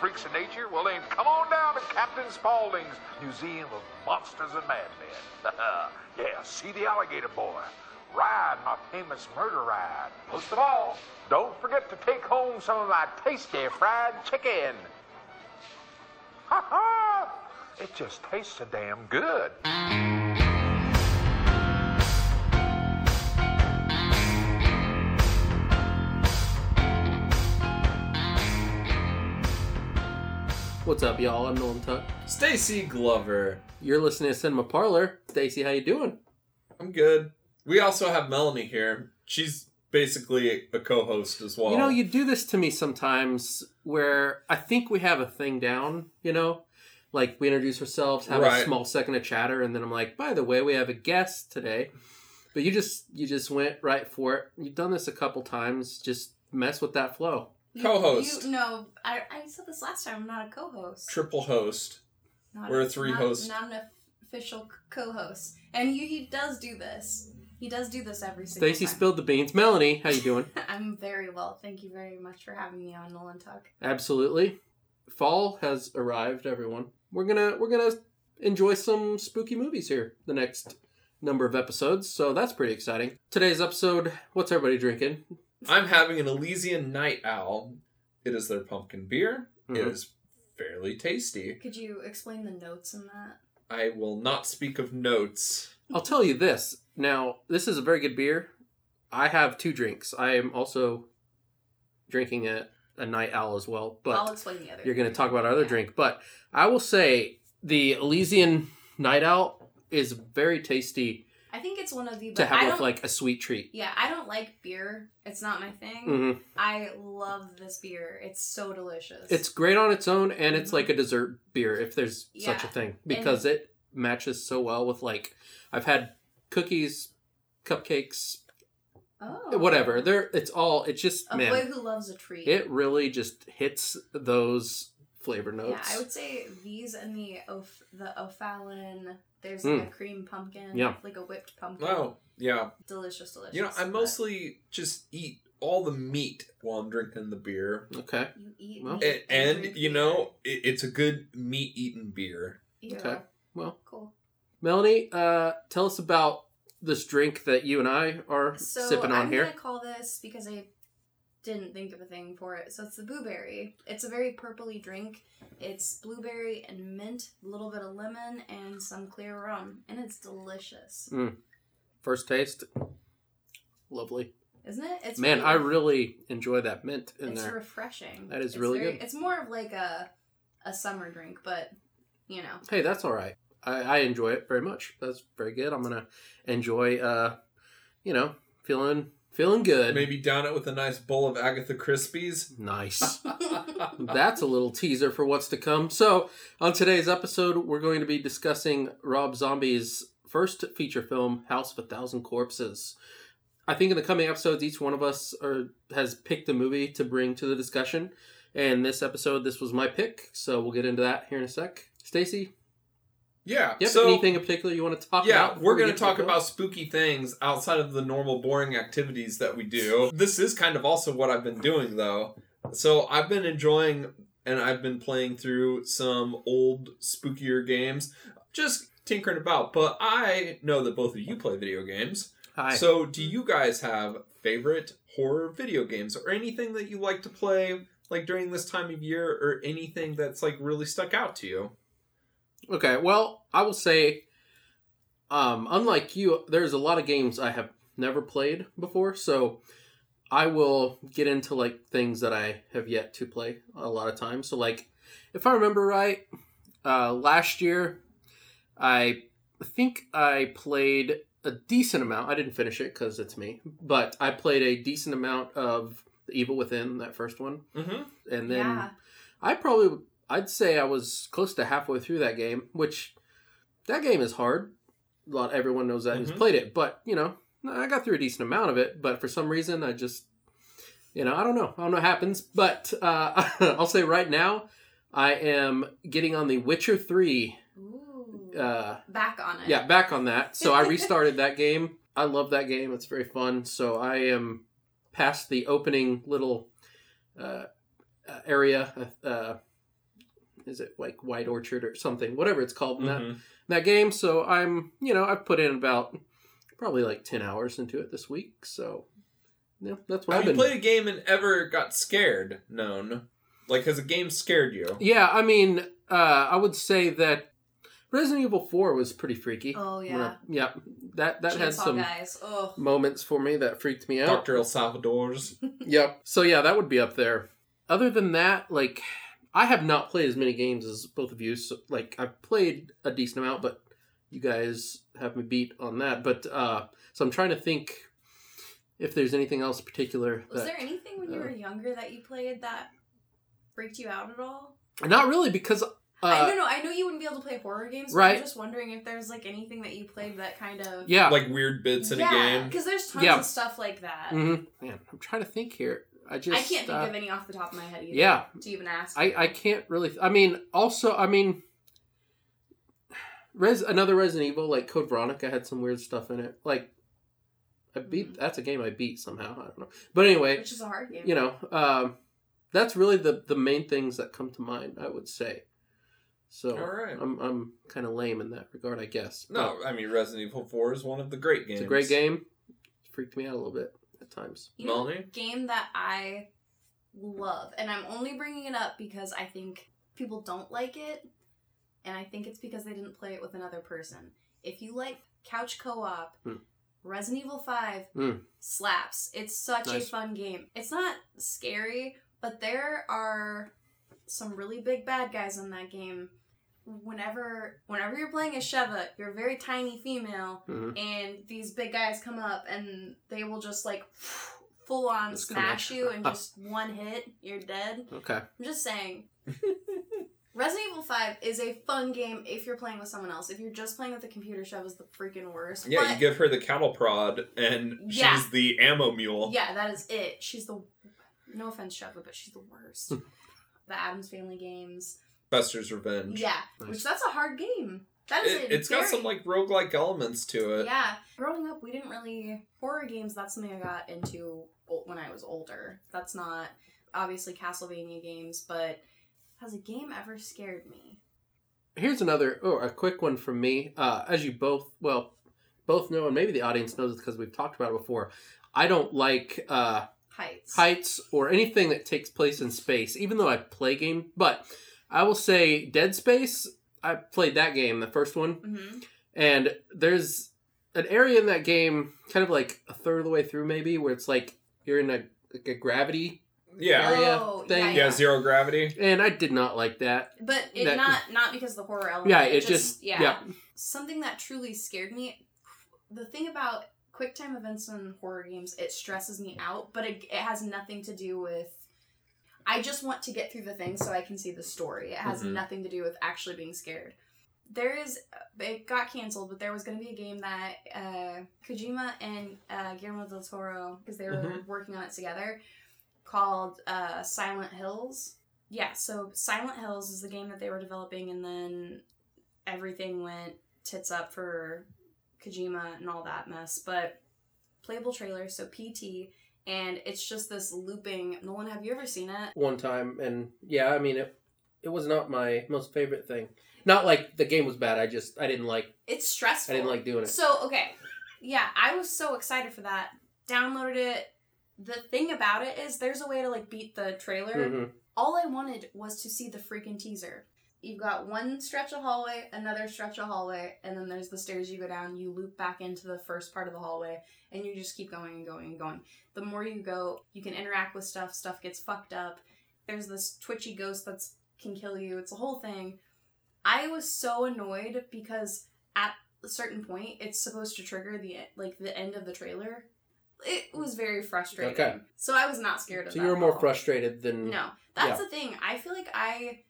freaks of nature? Well, then come on down to Captain Spaulding's Museum of Monsters and Madmen. yeah, see the alligator boy. Ride my famous murder ride. Most of all, don't forget to take home some of my tasty fried chicken. Ha ha! It just tastes so damn good. What's up, y'all? I'm Nolan Tuck. Stacy Glover. You're listening to Cinema Parlor. Stacy, how you doing? I'm good. We also have Melanie here. She's basically a co-host as well. You know, you do this to me sometimes where I think we have a thing down, you know? Like we introduce ourselves, have a small second of chatter, and then I'm like, by the way, we have a guest today. But you just you just went right for it. You've done this a couple times. Just mess with that flow. You- Co-host. You, no, I, I said this last time. I'm not a co-host. triple host. Not We're a three not, host. Not an official co-host. And you, he does do this. He does do this every single Stacy time. spilled the beans. Melanie, how you doing? I'm very well. Thank you very much for having me on Nolan Talk. Absolutely. Fall has arrived, everyone. We're gonna we're gonna enjoy some spooky movies here the next number of episodes, so that's pretty exciting. Today's episode, what's everybody drinking? I'm having an Elysian Night Owl. It is their pumpkin beer. It Mhm. is fairly tasty. Could you explain the notes in that? I will not speak of notes. I'll tell you this. Now, this is a very good beer. I have two drinks. I am also drinking a, a night owl as well, but I'll explain the other. you're going to talk about our other Yeah. drink. But I will say the Elysian Night Owl is very tasty I think it's one of the. to have with don't- like a sweet treat. Yeah, I don't like beer. It's not my thing. hmm I love this beer. It's so delicious. It's great on its own, and it's Mhm. like a dessert beer if there's such a thing because it matches so well with like I've had cookies, cupcakes, oh whatever. There, it's all. It's just A man, boy who loves a treat. it really just hits those flavor notes. Yeah. I would say these and the Oph- the O'Fallon. There's like a cream pumpkin. Yeah. Like a whipped pumpkin. Oh, yeah. Delicious, delicious. You know, I but mostly just eat all the meat while I'm drinking the beer. okay, You eat Well- meat And, and drink you know, it, it's a good meat eating beer. Ew. okay. Well, Cool. Melanie, uh, tell us about this drink that you and I are So sipping on I'm here. gonna call this because I didn't think of a thing for it. So it's the blueberry. It's a very purpley drink. It's blueberry and mint, a little bit of lemon, and some clear rum, and it's delicious, First taste, lovely. isn't it? It's Man, really- I really enjoy that mint in it's there. It's refreshing. That is It's really very- good. It's more of like a a summer drink, but you know, hey, that's all right. I, I enjoy it very much. That's very good. I'm gonna enjoy. Uh, you know, feeling feeling good. Maybe down it with a nice bowl of Agatha Crispies. Nice. That's a little teaser for what's to come. So, on today's episode, we're going to be discussing Rob Zombie's first feature film, House of a Thousand Corpses. I think in the coming episodes, each one of us are, has picked a movie to bring to the discussion. And this episode, this was my pick. So, we'll get into that here in a sec. Stacy, Yeah. have so, anything in particular you want to talk yeah, about? Yeah, we're going get to talk about spooky things outside of the normal boring activities that we do. This is kind of also what I've been doing, though. So I've been enjoying and I've been playing through some old, spookier games, just tinkering about. But I know that both of you play video games. Hi. So, do you guys have favorite horror video games or anything that you like to play like during this time of year or anything that's like really stuck out to you? Okay, well, I will say, um, unlike you, there's a lot of games I have never played before, so I will get into like things that I have yet to play a lot of times. So, like, if I remember right, uh, last year, I think I played a decent amount. I didn't finish it because it's me, but I played a decent amount of The Evil Within, that first one, Mm-hmm. and then. yeah, I probably I'd say I was close to halfway through that game, which that game is hard. A lot everyone knows that who's Mhm. played it, but you know, I got through a decent amount of it, but for some reason I just you know, I don't know. I don't know what happens, but uh, I'll say right now I am getting on the Witcher 3 uh back on it. yeah, back on that. So I restarted that game. I love that game. It's very fun. So I am past the opening little uh, uh, area. Uh, uh, is it like White Orchard or something? Whatever it's called in that Mhm. that game. So I'm, you know, I've put in about probably like ten hours into it this week. So yeah, that's what Have I've you been. played a game and ever got scared? Known, like has a game scared you? Yeah, I mean, uh, I would say that Resident Evil Four was pretty freaky. Oh yeah. I- yeah, that that had some guys. Oh. moments for me that freaked me out. Doctor El Salvador's. Yep. So yeah, that would be up there. Other than that, like I have not played as many games as both of you. So like I've played a decent amount, but you guys have me beat on that. But uh so I'm trying to think if there's anything else particular Was that there anything when you uh, were younger that you played that freaked you out at all? not really because I uh don't know. I know you wouldn't be able to play horror games. But right. I'm just wondering if there's like anything that you played that kind of yeah. Like weird bits in yeah, a game. because there's tons Yeah. of stuff like that. hmm Man, I'm trying to think here. I just I can't think uh, of any off the top of my head either. yeah. To even ask. I. I can't really. I mean, also, I mean, Res another Resident Evil like Code Veronica had some weird stuff in it. Like, I beat Mhm. that's a game I beat somehow. I don't know, but anyway, which is a hard game. you know, um, that's really the the main things that come to mind. I would say. So All right. I'm I'm kind of lame in that regard, I guess. No, I mean Resident Evil Four is one of the great games. it's a great game. It freaked me out a little bit at times. You know, Melanie? game that I love, and I'm only bringing it up because I think people don't like it, and I think it's because they didn't play it with another person. If you like couch co-op, Hmm. Resident Evil Five Hmm. slaps. It's such Nice. a fun game. It's not scary, but there are some really big bad guys in that game. Whenever whenever you're playing as Sheva, you're a very tiny female, Mhm. and these big guys come up and they will just like full on Just smash you and just one hit, you're dead. Okay. I'm just saying. Resident Evil 5 is a fun game if you're playing with someone else. If you're just playing with the computer, Shev is the freaking worst. Yeah, But- you give her the cattle prod, and Yeah. she's the ammo mule. Yeah, that is it. She's the no offense, Sheva, but she's the worst. the Addams Family games. Buster's Revenge. Yeah, Nice. which that's a hard game. That is It, a it's got some like roguelike elements to it. Yeah, growing up, we didn't really horror games. That's something I got into when I was older. That's not obviously Castlevania games, but has a game ever scared me? Here's another, oh, a quick one from me. Uh, as you both, well, both know, and maybe the audience knows because we've talked about it before. I don't like uh, Heights. heights or anything that takes place in space, even though I play game. But I will say, Dead Space. I played that game, the first one, hmm and there's an area in that game, kind of like a third of the way through, maybe, where it's like you're in a, like a gravity, Yeah. Area Oh, thing. yeah, Yeah, yeah. zero gravity. and I did not like that. But it That- not not because of the horror element. Yeah, it just, yeah. yeah. Something that truly scared me. The thing about quick time events in horror games, it stresses me out, but it, it has nothing to do with. I just want to get through the thing so I can see the story. It has Mhm. nothing to do with actually being scared. There is, it got canceled, but there was going to be a game that uh, Kojima and uh, Guillermo del Toro, because they were Mhm. working on it together, called uh, Silent Hills. Yeah, so Silent Hills is the game that they were developing, and then everything went tits up for Kojima and all that mess. But playable trailer, so PT, and it's just this looping. Nolan, have you ever seen it? one time and yeah i mean it it was not my most favorite thing not like the game was bad i just i didn't like It's stressful. i didn't like doing it So okay, yeah, I was so excited for that. Downloaded it. The thing about it is, there's a way to like beat the trailer. Mhm. All I wanted was to see the freaking teaser. You've got one stretch of hallway, another stretch of hallway, and then there's the stairs you go down. You loop back into the first part of the hallway, and you just keep going and going and going. The more you go, you can interact with stuff. Stuff gets fucked up. There's this twitchy ghost that can kill you. It's a whole thing. I was so annoyed because at a certain point, it's supposed to trigger the like the end of the trailer. It was very frustrating. Okay. So I was not scared of so that. you were more all. frustrated than No, that's Yeah. the thing. I feel like I,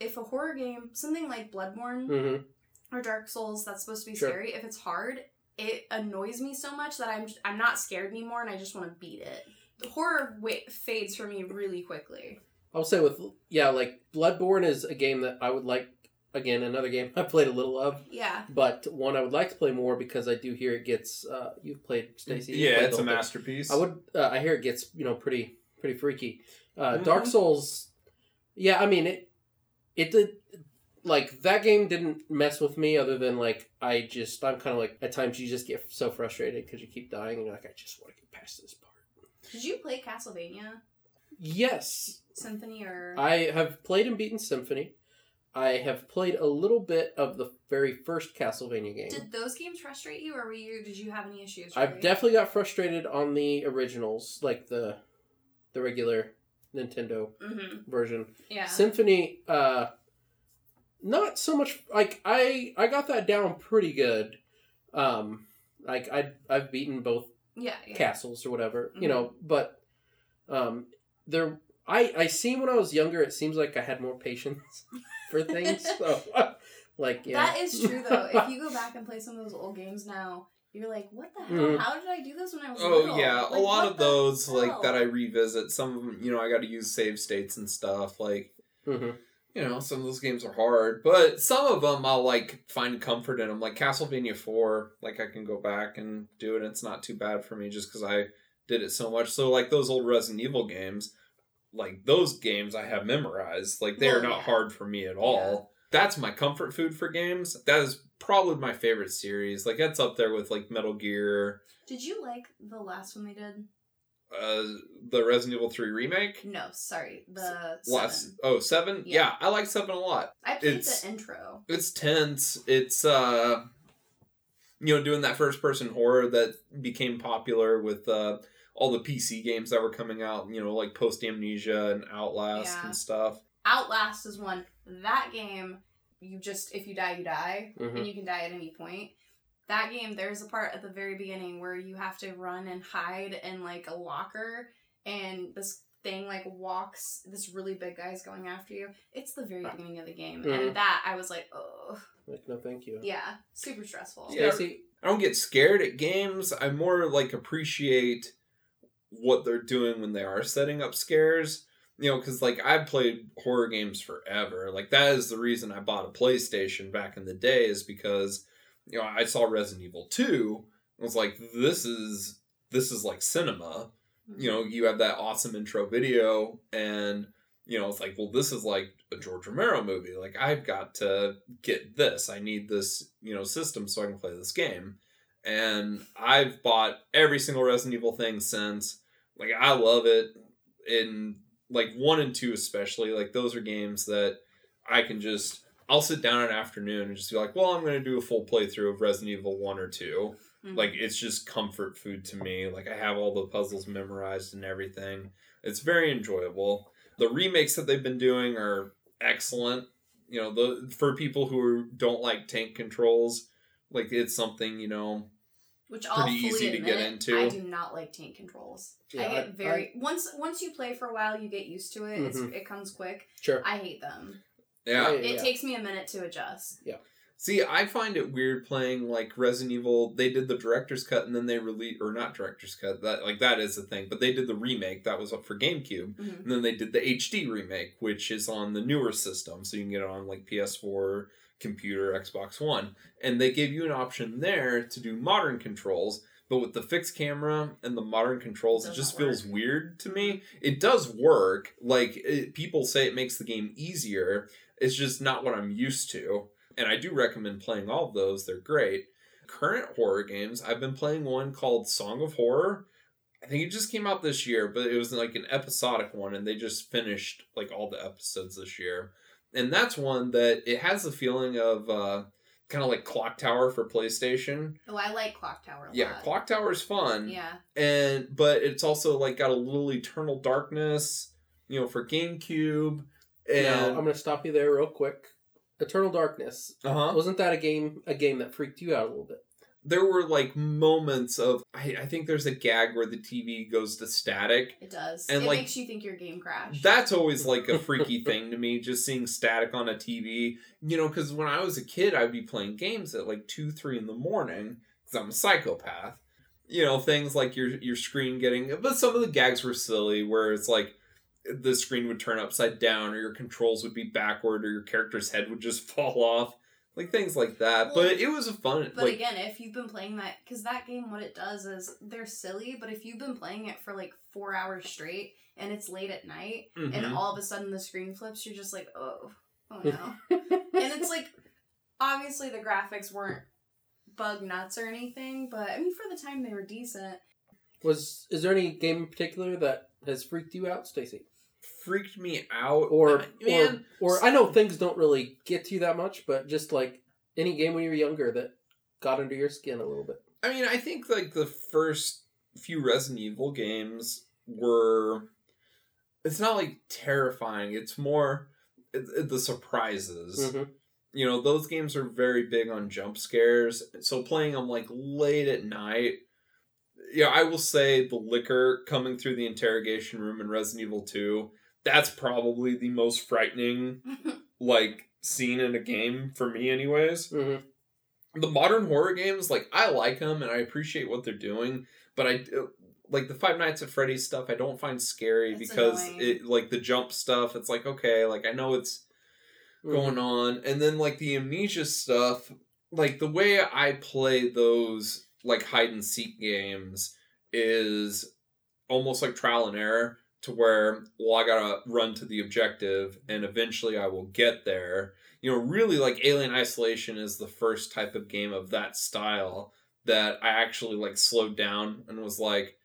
if a horror game, something like Bloodborne Mhm. or Dark Souls, that's supposed to be Sure. scary. If it's hard, it annoys me so much that I'm I'm not scared anymore, and I just want to beat it. The horror wa- fades for me really quickly. i'll say with yeah like bloodborne is a game that i would like again another game i played a little of Yeah. but one i would like to play more because i do hear it gets uh you've played stacy Yeah, played it's a masterpiece. i would uh, i hear it gets you know pretty pretty freaky. Uh, Mhm. Dark Souls, yeah, I mean it. It did like that game didn't mess with me other than like I just I'm kind of like at times you just get so frustrated because you keep dying and you're like I just want to get past this part. Did you play Castlevania Yes, Symphony or? I have played and beaten Symphony. I have played a little bit of the very first Castlevania game. Did those games frustrate you, or were you? Did you have any issues? I've definitely got frustrated on the originals, like the the regular Nintendo Mhm. version. Yeah. Symphony, uh, not so much. Like I, I got that down pretty good. Um, like I, I've beaten both yeah. Yeah. castles or whatever, you Mhm. know. But, um, there, I, I seen when I was younger. It seems like I had more patience for things. so, like, yeah, That is true though. if you go back and play some of those old games now, you're like, what the hell? Mhm. How did I do this when I was Oh little? yeah, Like, a lot of the those like that I revisit. Some of them, you know, I got to use save states and stuff. Like hmm you know, some of those games are hard, but some of them I'll like find comfort in them. Like Castlevania Four, like I can go back and do it. and It's not too bad for me just because I did it so much. So like those old Resident Evil games, like those games I have memorized. Like they are Well, not yeah. hard for me at all. That's my comfort food for games. That is probably my favorite series. Like that's up there with like Metal Gear, Did you like the last one they did? uh, the Resident Evil Three remake. No, sorry, the Last seven. oh seven Yeah. yeah. I like seven a lot. I played it's- the intro. It's tense. It's uh, you know, doing that first person horror that became popular with uh all the PC games that were coming out. You know, like Post Amnesia and Outlast Yeah. and stuff. Outlast is one. That game, you just if you die, you die, Mhm. and you can die at any point. That game, there's a part at the very beginning where you have to run and hide in like a locker, and this thing like walks. This really big guy's going after you. It's the very beginning of the game, Mhm. and that I was like, oh, Like, no, thank you. yeah, super stressful. Yeah. Stacy, I don't get scared at games. I more like appreciate what they're doing when they are setting up scares. You know, because like I've played horror games forever. Like that is the reason I bought a PlayStation back in the day, is because you know I saw Resident Evil Two. I was like, this is this is like cinema. Mm-hmm. You know, you have that awesome intro video, and you know it's like, well, this is like a George Romero movie. Like I've got to get this. I need this, you know, system so I can play this game. And I've bought every single Resident Evil thing since. Like I love it. In like one and two especially, like those are games that I can just I'll sit down an afternoon and just be like, well, I'm gonna do a full playthrough of Resident Evil one or two. Mhm. Like it's just comfort food to me. Like I have all the puzzles memorized and everything. It's very enjoyable. The remakes that they've been doing are excellent. You know, the for people who don't like tank controls, like it's something, you know, which I'll pretty fully easy to get into. I do not like tank controls. Yeah, I get I- very once once you play for a while, you get used to it. It's, Mhm. it comes quick. sure. I hate them. yeah. Yeah. It takes me a minute to adjust. Yeah. See, I find it weird playing like Resident Evil. They did the director's cut and then they released, or not director's cut. That like that is the thing, but they did the remake that was up for GameCube. Mhm. And then they did the HD remake, which is on the newer system, so you can get it on like PS4, computer, Xbox One. And they gave you an option there to do modern controls, but with the fixed camera and the modern controls, it, just feels work. weird to me. It does work. Like it, people say it makes the game easier. It's just not what I'm used to. And I do recommend playing all of those. They're great. Current horror games, I've been playing one called Song of Horror. I think it just came out this year, but it was like an episodic one, and they just finished like all the episodes this year. And that's one that it has the feeling of uh, kind of like Clock Tower for PlayStation. Oh, I like Clock Tower. A Yeah, lot. Clock Tower is fun, Yeah. and but it's also like got a little Eternal Darkness, you know, for GameCube. And now, I'm going to stop you there real quick. Eternal Darkness. uh huh. Wasn't that a game a game that freaked you out a little bit? There were like moments of I, I think there's a gag where the TV goes to static, It does. And, it like, makes you think your game crashed. That's always like a freaky thing to me, just seeing static on a TV. You know, because when I was a kid, I'd be playing games at like two, three in the morning because I'm a psychopath. You know, things like your your screen getting, but some of the gags were silly, where it's like the screen would turn upside down, or your controls would be backward, or your character's head would just fall off. Like things like that. Well, but it was a fun. But like, again, if you've been playing that, because that game, what it does is they're silly, but if you've been playing it for like four hours straight and it's late at night and mhm. all of a sudden the screen flips, you're just like, oh, oh no. and it's like, obviously the graphics weren't bug nuts or anything, but I mean, for the time they were decent. Was is there any game in particular that has freaked you out, Stacy? Freaked me out. Or man, or or I know things don't really get to you that much, but just like any game when you were younger that got under your skin a little bit. I mean, I think like the first few Resident Evil games were. It's not like terrifying. It's more the surprises. Mhm. You know, those games are very big on jump scares. So playing them like late at night. Yeah, I will say the licker coming through the interrogation room in Resident Evil 2, that's probably the most frightening like scene in a game for me anyways Mhm. the modern horror games like i like them and i appreciate what they're doing but i like the five nights at freddy's stuff i don't find scary It's because annoying. it like the jump stuff it's like okay like i know it's Mhm. going on and then like the amnesia stuff like the way i play those like hide and seek games is almost like trial and error to where well i gotta run to the objective and eventually i will get there. You know really like alien isolation is the first type of game of that style that i actually like slowed down and was like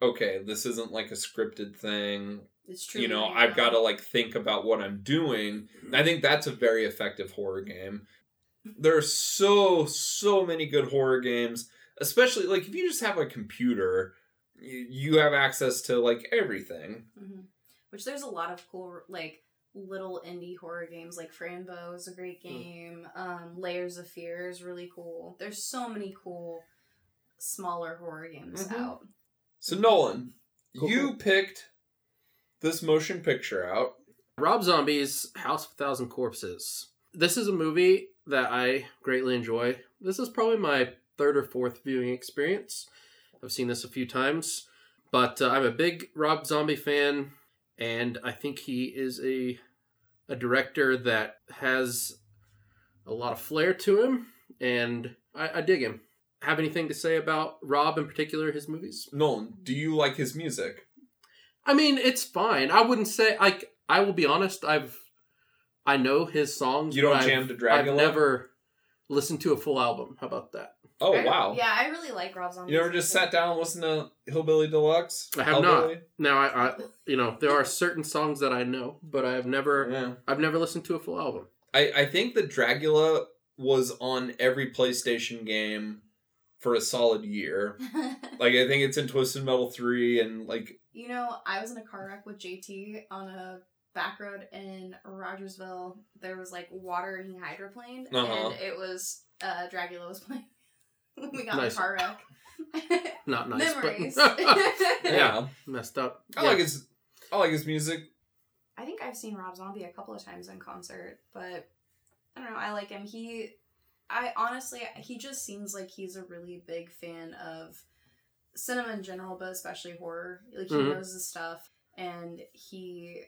okay this isn't like a scripted thing. It's true. you know i've got to like think about what i'm doing. I think that's a very effective horror game. There are so so many good horror games especially like if you just have a computer you, you have access to like everything hmm Which there's a lot of cool, like, little indie horror games. Like, Fran Bow is a great Hmm. game. Um, Layers of Fear is really cool. There's so many cool, smaller horror games Mhm. out. so nolan Cool, you picked this motion picture out Rob Zombie's House of a Thousand Corpses. This is a movie that I greatly enjoy. This is probably my third or fourth viewing experience. I've seen this a few times, but uh, I'm a big Rob Zombie fan, and I think he is a a director that has a lot of flair to him, and I, I dig him. Have anything to say about Rob in particular, his movies? nolan do you like his music I mean, it's fine. I wouldn't say like I will be honest. I've I know his songs. You don't jam I've, to Dracula? I've never listened to a full album. How about that? Oh I- wow Yeah, I really like Rob Zombie. you ever just sat down and listened to Hellbilly Deluxe I have not. Now I, I you know there are certain songs that I know, but I have never yeah I've never listened to a full album. I, I think that Dracula was on every PlayStation game for a solid year. Like I think it's in Twisted Metal 3 and like you know, I was in a car wreck with JT on a back road in Rogersville. There was like water and he hydroplaned, Uh-huh. and it was uh, Dracula was playing. we got Nice. in a car wreck. Not nice, Memories. but yeah. yeah, messed up. I Yeah. like his I like his music. I think I've seen Rob Zombie a couple of times in concert, but I don't know. I like him. He, I honestly, he just seems like he's a really big fan of cinema in general, but especially horror. Like he Mhm. knows his stuff, and he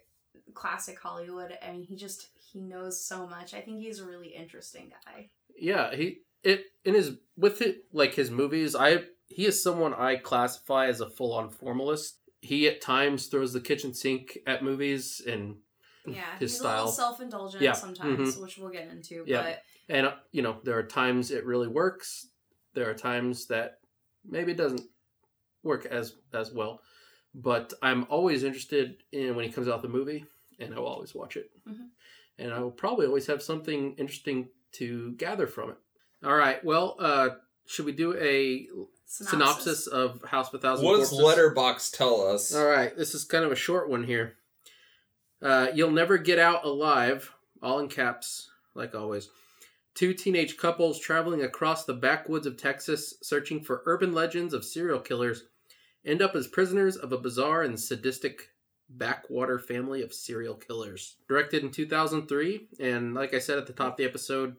classic Hollywood. I mean, he just he knows so much. I think he's a really interesting guy. Yeah, he it in his with it like his movies. I he is someone I classify as a full on formalist. He at times throws the kitchen sink at movies and Yeah, his he's a style. little self indulgent Yeah, sometimes, which we'll get into. Yeah. But And uh, you know, there are times it really works. There are times that maybe it doesn't work as as well. But I'm always interested in when he comes out a movie, and I will always watch it. Mhm. And I will probably always have something interesting to gather from it. All right. Well, uh, should we do a synopsis, of House of a Thousand What does Corpses? Letterboxd tell us? All right, this is kind of a short one here. Uh, You'll never get out alive, all in caps, like always. Two teenage couples traveling across the backwoods of Texas searching for urban legends of serial killers end up as prisoners of a bizarre and sadistic backwater family of serial killers. Directed in 2003, and like I said at the top of the episode,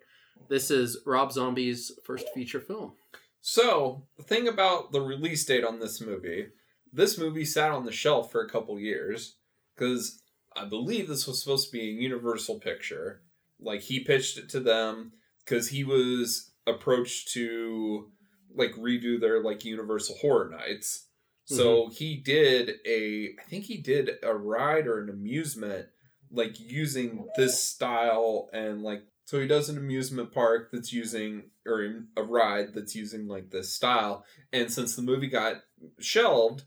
this is Rob Zombie's first feature film. So, the thing about the release date on this movie, this movie sat on the shelf for a couple years because I believe this was supposed to be a Universal picture. Like he pitched it to them. because he was approached to like redo their like Universal Horror Nights. So mm-hmm. he did a, I think he did a ride or an amusement like using this style and like so he does an amusement park that's using or a ride that's using like this style and since the movie got shelved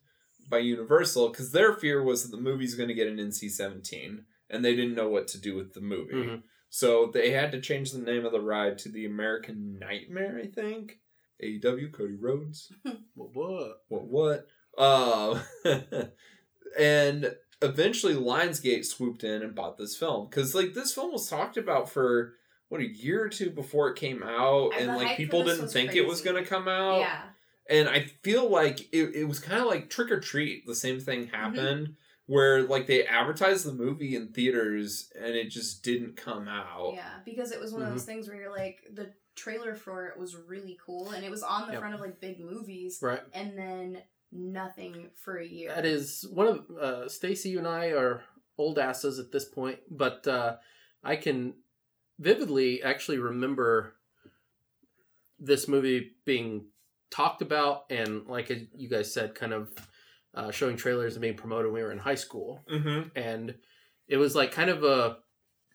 by universal because their fear was that the movie's going to get an nc-17 and they didn't know what to do with the movie Mhm. so they had to change the name of the ride to the american nightmare i think aew cody rhodes What? what? what what um and eventually lionsgate swooped in and bought this film because like this film was talked about for what a year or two before it came out And and like people didn't was think it was going to come out yeah. and i feel like it, it was kind of like trick or treat the same thing Mm-hmm. happened where like they advertised the movie in theaters and it just didn't come out Yeah, because it was one of Mm-hmm. those things where you're like the trailer for it was really cool and it was on the Yep. front of like big movies Right. and then nothing for a year. That is one of uh, Stacy. You and I are old asses at this point, but uh, I can vividly actually remember this movie being talked about and, like you guys said, kind of uh, showing trailers and being promoted when we were in high school, mm-hmm. and it was like kind of a,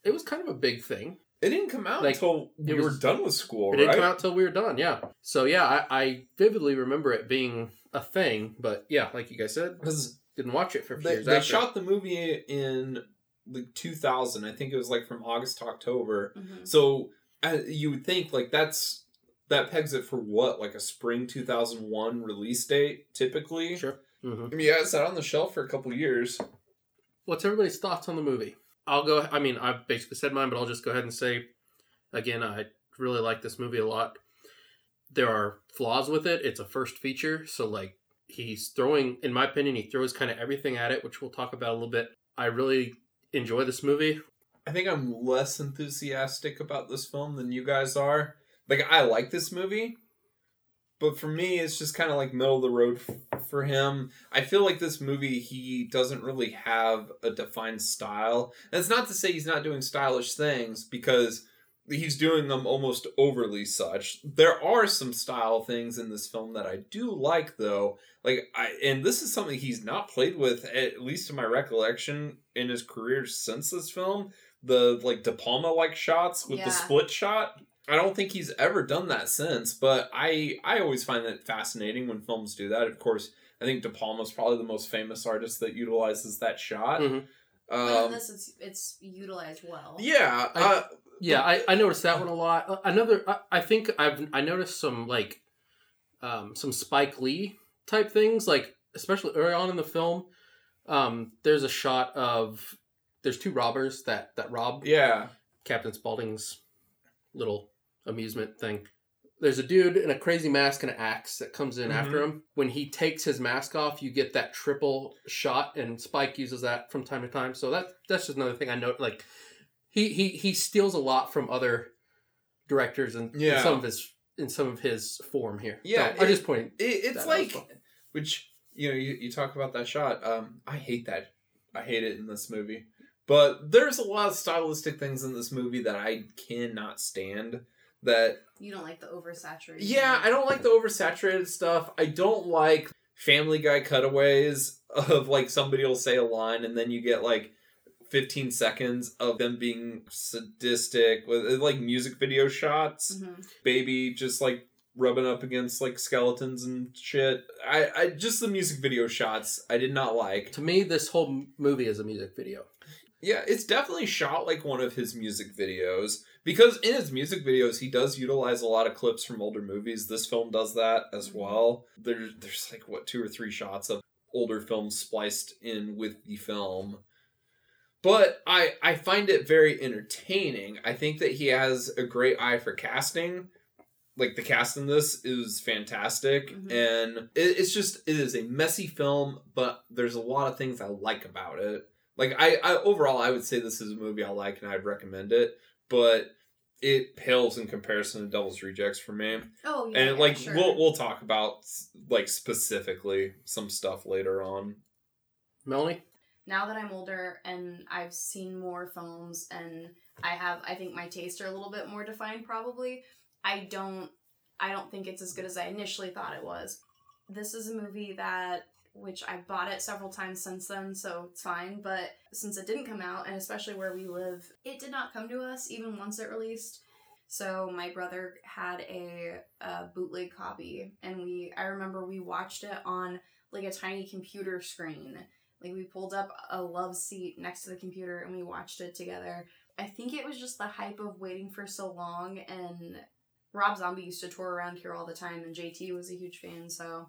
it was kind of a big thing. it didn't come out Like, until we was- were done with school It right didn't come out till we were done. Yeah. So yeah, I, I vividly remember it being a thing, but yeah, like you guys said, because didn't watch it for a few they, years they after. shot the movie in like 2000 i think it was like from august to october Mhm. so uh, you would think like that's that pegs it for what like a spring 2001 release date typically Sure. hmm yeah it sat on the shelf for a couple years What's everybody's thoughts on the movie? I'll go. I mean, I've basically said mine, but I'll just go ahead and say again, I really like this movie a lot. There are flaws with it. It's a first feature, so like he's throwing, in my opinion, he throws kind of everything at it, which we'll talk about a little bit. I really enjoy this movie. i think i'm less enthusiastic about this film than you guys are. Like i like this movie but for me it's just kind of like middle of the road for him. I feel like this movie he doesn't really have a defined style. And it's not to say he's not doing stylish things because he's doing them almost overly such. There are some style things in this film that i do like though. Like i and this is something he's not played with at least in my recollection in his career since this film the like de palma like shots with the split shot I don't think he's ever done that since, but I I always find that fascinating when films do that. Of course, I think De Palma's probably the most famous artist that utilizes that shot. Mhm. But in Um, this, it's it's utilized well. yeah, I- uh, Yeah, I, I noticed that one a lot. Uh, Another, I, I think I've I noticed some like um, some Spike Lee type things, like especially early on in the film. Um, there's a shot of there's two robbers that that rob yeah, Captain Spaulding's little amusement thing. There's a dude in a crazy mask and an axe that comes in after him. When he takes his mask off, you get that triple shot, and Spike uses that from time to time. So that that's just another thing I know. Like he he he steals a lot from other directors and Yeah. some of his in some of his form here. Yeah, So I just pointed. it, it's like which you know you, you talk about that shot. Um, I hate that. I hate it in this movie. But there's a lot of stylistic things in this movie that I cannot stand. That You don't like the oversaturated. Yeah, I don't like the oversaturated stuff. I don't like Family Guy cutaways of like somebody will say a line and then you get like 15 seconds of them being sadistic with like music video shots. Mhm. Baby just like rubbing up against like skeletons and shit. I, I just the music video shots I did not like. To me, this whole movie is a music video. Yeah, it's definitely shot like one of his music videos because in his music videos he does utilize a lot of clips from older movies. This film does that as mm-hmm. well. There's there's like what two or three shots of older films spliced in with the film. But I I find it very entertaining. I think that he has a great eye for casting. Like the cast in this is fantastic, Mhm. and it, it's just it is a messy film, but there's a lot of things I like about it. Like I, I overall I would say this is a movie I like and I'd recommend it, but it pales in comparison to Devil's Rejects for me. Oh yeah. and yeah, like sure. we'll we'll talk about like specifically some stuff later on. Melanie, now that I'm older and I've seen more films and I have I think my tastes are a little bit more defined probably. I don't I don't think it's as good as I initially thought it was. This is a movie that which I bought it several times since then, so it's fine, but since it didn't come out and especially where we live, it did not come to us even once it released. So my brother had a, a bootleg copy and we I remember we watched it on like a tiny computer screen. Like we pulled up a love seat next to the computer and we watched it together. I think it was just the hype of waiting for so long and Rob Zombie used to tour around here all the time and JT was a huge fan, so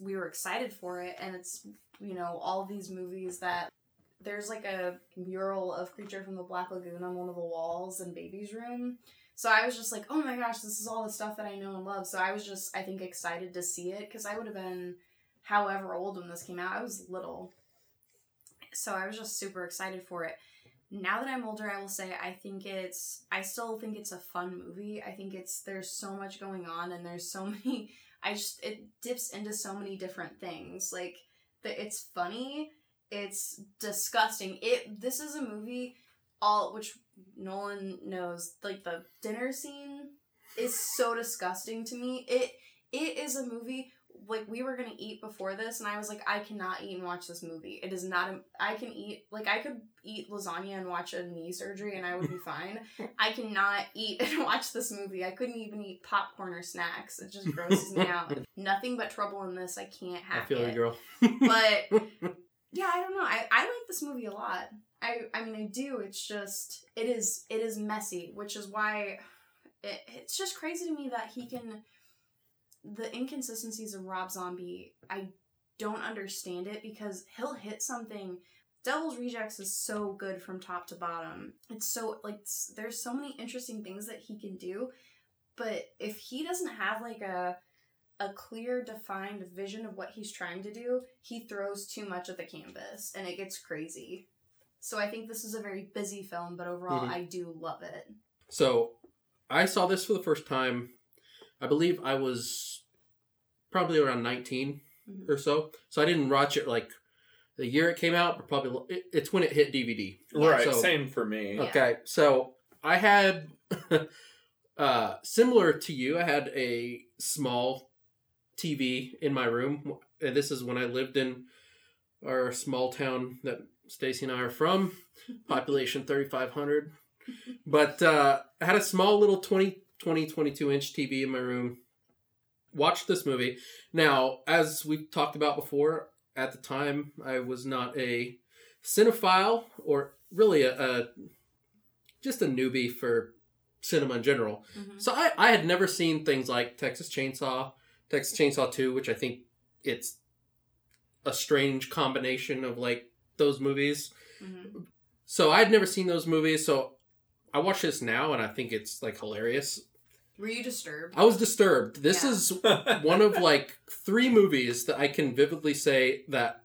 we were excited for it and it's you know, all these movies that there's like a mural of Creature from the Black Lagoon on one of the walls in baby's room. So I was just like, oh my gosh, this is all the stuff that I know and love. So I was just, I think, excited to see it because I would have been however old when this came out. I was little. So I was just super excited for it. Now that I'm older, I will say I think it's I still think it's a fun movie. I think it's there's so much going on and there's so many I just it dips into so many different things. Like the it's funny, it's disgusting. It this is a movie all which Nolan knows like the dinner scene is so disgusting to me. It it is a movie like we were gonna eat before this, and I was like, I cannot eat and watch this movie. It is not. A, I can eat like I could eat lasagna and watch a knee surgery, and I would be fine. I cannot eat and watch this movie. I couldn't even eat popcorn or snacks. It just grosses me out. Nothing but trouble in this. I can't hack I feel it. you, girl. But yeah, I don't know. I, I like this movie a lot. I I mean I do. It's just it is it is messy, which is why it, it's just crazy to me that he can the inconsistencies of Rob Zombie. I don't understand it because he'll hit something. Devil's Rejects is so good from top to bottom. It's so like there's so many interesting things that he can do, but if he doesn't have like a a clear defined vision of what he's trying to do, he throws too much at the canvas and it gets crazy. So I think this is a very busy film, but overall Mhm. I do love it. So I saw this for the first time. I believe I was probably around 19 Mhm. or so. So I didn't watch it like the year it came out, but probably it, it's when it hit DVD. Right, So- same for me. Yeah. Okay, so I had uh similar to you. I had a small TV in my room. And this is when I lived in our small town that Stacy and I are from, population 3500. But uh I had a small little 20 20 22 inch TV in my room. Watched this movie. Now, as we talked about before, at the time I was not a cinephile or really a, a just a newbie for cinema in general. Mhm. So I, I had never seen things like Texas Chainsaw, Texas Chainsaw 2, which I think it's a strange combination of like those movies. Mhm. So I had never seen those movies, so I watch this now and I think it's like hilarious. Were you disturbed? I was disturbed. This Yeah. is one of like three movies that I can vividly say that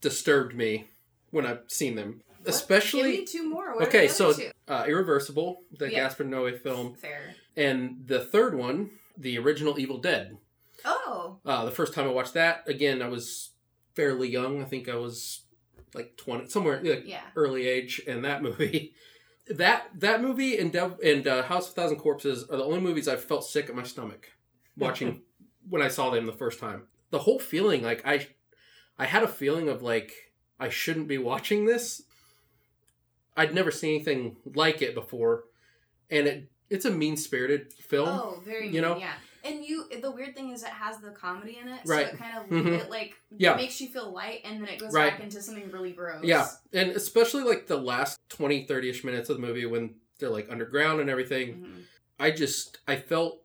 disturbed me when I've seen them. What? Especially Give me two more. What Okay, so two? uh, Irreversible, the Yeah. Gaspar Noé film, fair. and the third one, the original Evil Dead. Oh, Uh, the first time I watched that, again, I was fairly young. I think I was like twenty, somewhere like yeah. early age, and that movie, that that movie and Dev- and uh, House of Thousand Corpses are the only movies I felt sick at my stomach watching when I saw them the first time. The whole feeling, like I, I had a feeling of like I shouldn't be watching this. I'd never seen anything like it before, and it it's a mean spirited film. Oh, very. you mean, know? yeah. And you, the weird thing is, it has the comedy in it, Right. so it kind of Mhm. it like Yeah. makes you feel light, and then it goes Right. back into something really gross. Yeah, and especially like the last 20, 30 ish minutes of the movie when they're like underground and everything. Mhm. I just, I felt,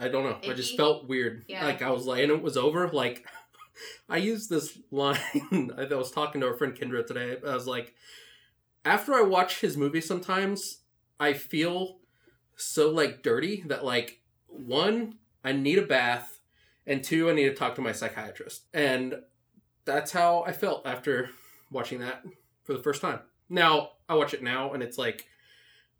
I don't know, I just felt weird. Yeah. Like I was like, and it was over. Like, I used this line. I was talking to our friend Kendra today. I was like, after I watch his movie, sometimes I feel so like dirty that like one, I need a bath, and two, I need to talk to my psychiatrist. And that's how I felt after watching that for the first time. Now I watch it now, and it's like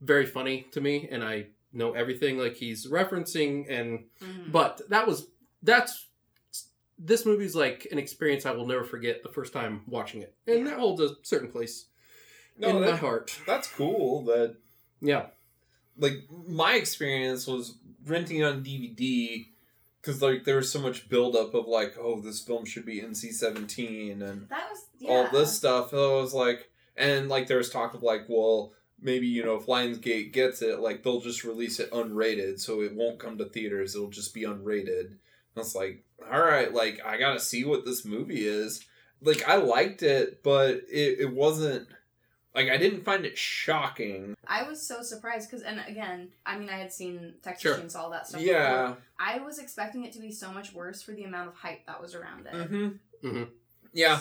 very funny to me, and I know everything like he's referencing, and Mhm. but that was that's this movie's like an experience I will never forget the first time watching it, and Yeah. that holds a certain place No, in my heart. that's cool. That Yeah, like my experience was renting on DVD because like there was so much buildup of like, oh, this film should be NC seventeen and was yeah. all this stuff. And I was like, and like there was talk of like, well, maybe you know if Lionsgate gets it, like they'll just release it unrated, so it won't come to theaters. It'll just be unrated. And it's like, all right, like I gotta see what this movie is. Like I liked it, but it, it wasn't like I didn't find it shocking. I was so surprised because, and again, I mean, I had seen Texas Sure. Chainsaw, all that stuff. Yeah. before. I was expecting it to be so much worse for the amount of hype that was around it. Mm-hmm. Mhm. Yeah.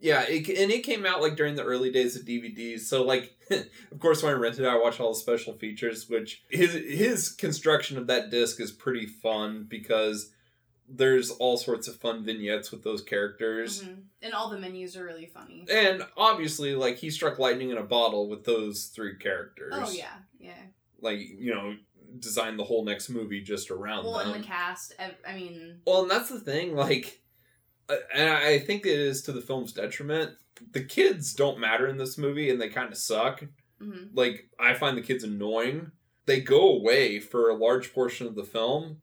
Yeah, it, and it came out like during the early days of DVDs. So like, of course, when I rented it, I watched all the special features. Which his his construction of that disc is pretty fun because there's all sorts of fun vignettes with those characters, Mhm. And all the menus are really funny. and obviously, like he struck lightning in a bottle with those three characters. Oh yeah, yeah. like you know, designed the whole next movie just around Well, them. and the cast. I mean, Well, and that's the thing, like, and I think it is to the film's detriment. The kids don't matter in this movie, and they kind of suck. mhm. Like, I find the kids annoying. They go away for a large portion of the film,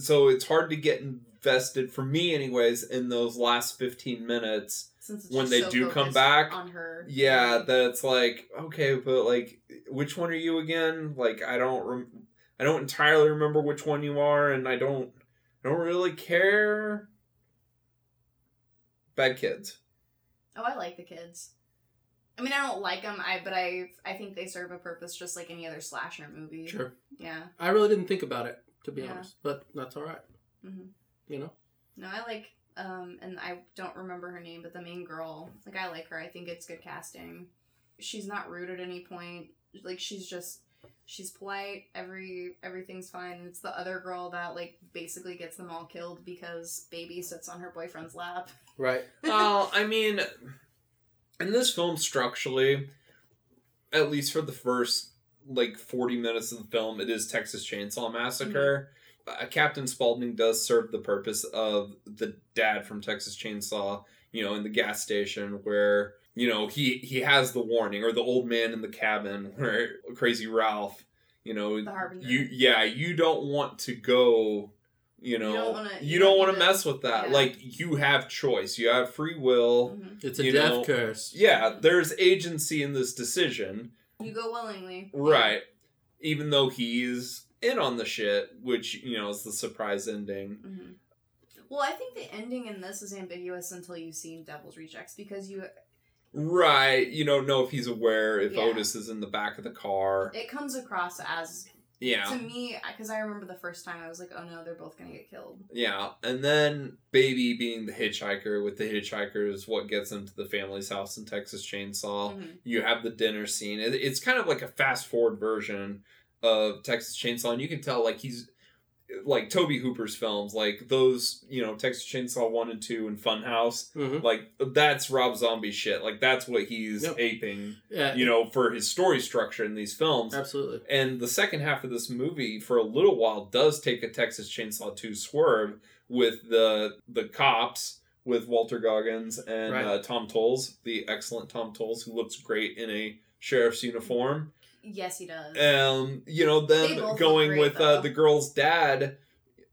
so it's hard to get invested for me, anyways, in those last fifteen minutes. since When they so do come back, on her. Yeah, that it's like okay, but like, which one are you again? Like, I don't, rem- I don't entirely remember which one you are, and I don't, I don't really care. Bad kids. Oh, I like the kids. I mean, I don't like them. I but I I think they serve a purpose just like any other slasher movie. sure. Yeah. I really didn't think about it to be Yeah. honest, but that's all right. hmm You know, No, I like um, and I don't remember her name, but the main girl, like I like her. I think it's good casting. She's not rude at any point. Like she's just she's polite. Every everything's fine. It's the other girl that like basically gets them all killed because baby sits on her boyfriend's lap. right? well, I mean, in this film, structurally, at least for the first like forty minutes of the film, it is Texas Chainsaw Massacre. Uh, Captain Spaulding does serve the purpose of the dad from Texas Chainsaw, you know, in the gas station where you know he he has the warning, or the old man in the cabin where Crazy Ralph, you know, you yeah, you don't want to go. You know, you don't don't, wanna- you you don't don't want need to to- mess with that. yeah. Like you have choice, you have free will. Mhm. It's a You death know, curse. Yeah, there's agency in this decision, You go willingly. right? Even though he's in on the shit, which you know is the surprise ending. hmm Well, I think the ending in this is ambiguous until you've seen Devil's Rejects because you Right, you don't know if he's aware if Yeah. Otis is in the back of the car. it comes across as Yeah, to me because I remember the first time I was like, oh no, they're both gonna get killed. yeah, and then Baby being the hitchhiker with the hitchhiker is what gets him to the family's house in Texas Chainsaw. Mhm. you have the dinner scene. It's kind of like a fast forward version of Texas Chainsaw, and you can tell like he's like Tobe Hooper's films, like those you know Texas Chainsaw one and two and Funhouse. hmm Like that's Rob Zombie shit. Like that's what he's Yep. aping, Yeah, you know, for his story structure in these films. absolutely. And the second half of this movie, for a little while, does take a Texas Chainsaw 2 swerve with the the cops with Walter Goggins and Right. uh, Tom Towles, the excellent Tom Towles, who looks great in a sheriff's uniform. Yes, he does. Um, you know, They them going great, with uh, the girl's dad,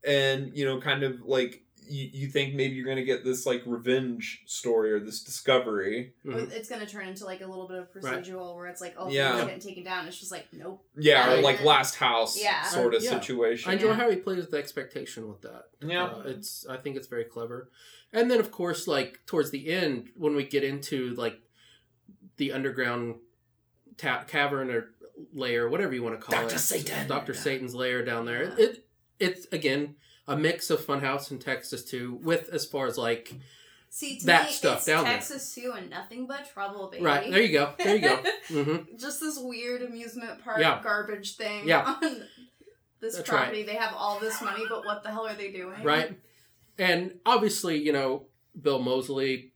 and you know, kind of like you, you think maybe you're gonna get this like revenge story or this discovery. Mhm. It's gonna turn into like a little bit of Right. procedural where it's like, oh, Yeah. yeah. getting taken down. It's just like, nope. Yeah, or like Last House Yeah. sort of Yeah. situation. I enjoy Yeah. how he plays with the expectation with that. Yeah. Uh, it's I think it's very clever. And then of course, like towards the end, when we get into like the underground ta- cavern or layer, whatever you want to call Dr. it, Satan. Doctor Satan's lair down there. Yeah. It it's again a mix of Funhouse and Texas too, with as far as like See, to That me, stuff it's down there. Texas too, and nothing but trouble, baby. right there you go, there you go. hmm Just this weird amusement park Yeah. garbage thing Yeah. on this That's property. They have all this money, but what the hell are they doing? Right, and obviously you know Bill Moseley,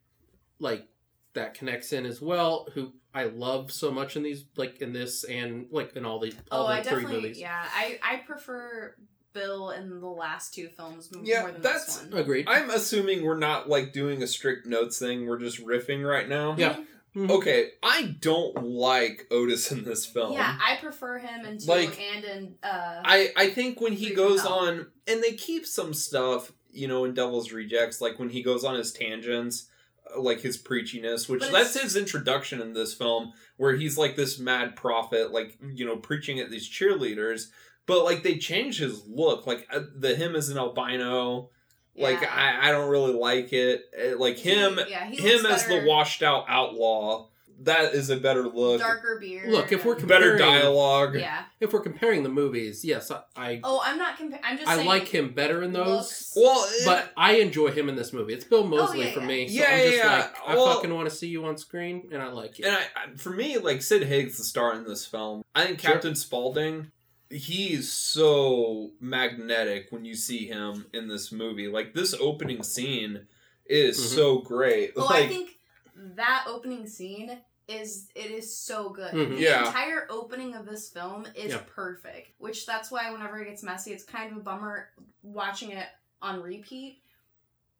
like that connects in as well. Who I love so much in these like in this and like in all the all Oh, the I three definitely movies. yeah. I I prefer Bill in the last two films Yeah, more than that's- this one. Agreed. I'm assuming we're not like doing a strict notes thing. We're just riffing right now. Yeah. Mhm. Okay, I don't like Otis in this film. Yeah, I prefer him in two Like, and in uh I I think when he goes from on, and they keep some stuff, you know, in Devil's Rejects, like when he goes on his tangents, like his preachiness, which that's his introduction in this film, where he's like this mad prophet, like you know, preaching at these cheerleaders. But like they change his look, like uh, the him as an albino. Like Yeah. I, I don't really like it. Uh, Like he- him, yeah, he him as the washed out outlaw. That is a better look. darker beard. Look, if we're and- better comparing- dialogue. yeah. If we're comparing the movies, yes, I I, Oh, I'm not comparing. I'm just I saying like him better in those. looks- Well, But I enjoy him in this movie. It's Bill Moseley Oh, yeah, for yeah. me. So Yeah, I'm just yeah, like, I well- fucking want to see you on screen, and I like you. And I, I, for me, like Sid Haig's the star in this film. I think Sure. Captain Spaulding, he's so magnetic when you see him in this movie. Like this opening scene is Mhm. so great. Well, like I think that opening scene is it is so good. Mhm. The Yeah. entire opening of this film is Yeah. perfect. Which that's why whenever it gets messy, it's kind of a bummer watching it on repeat.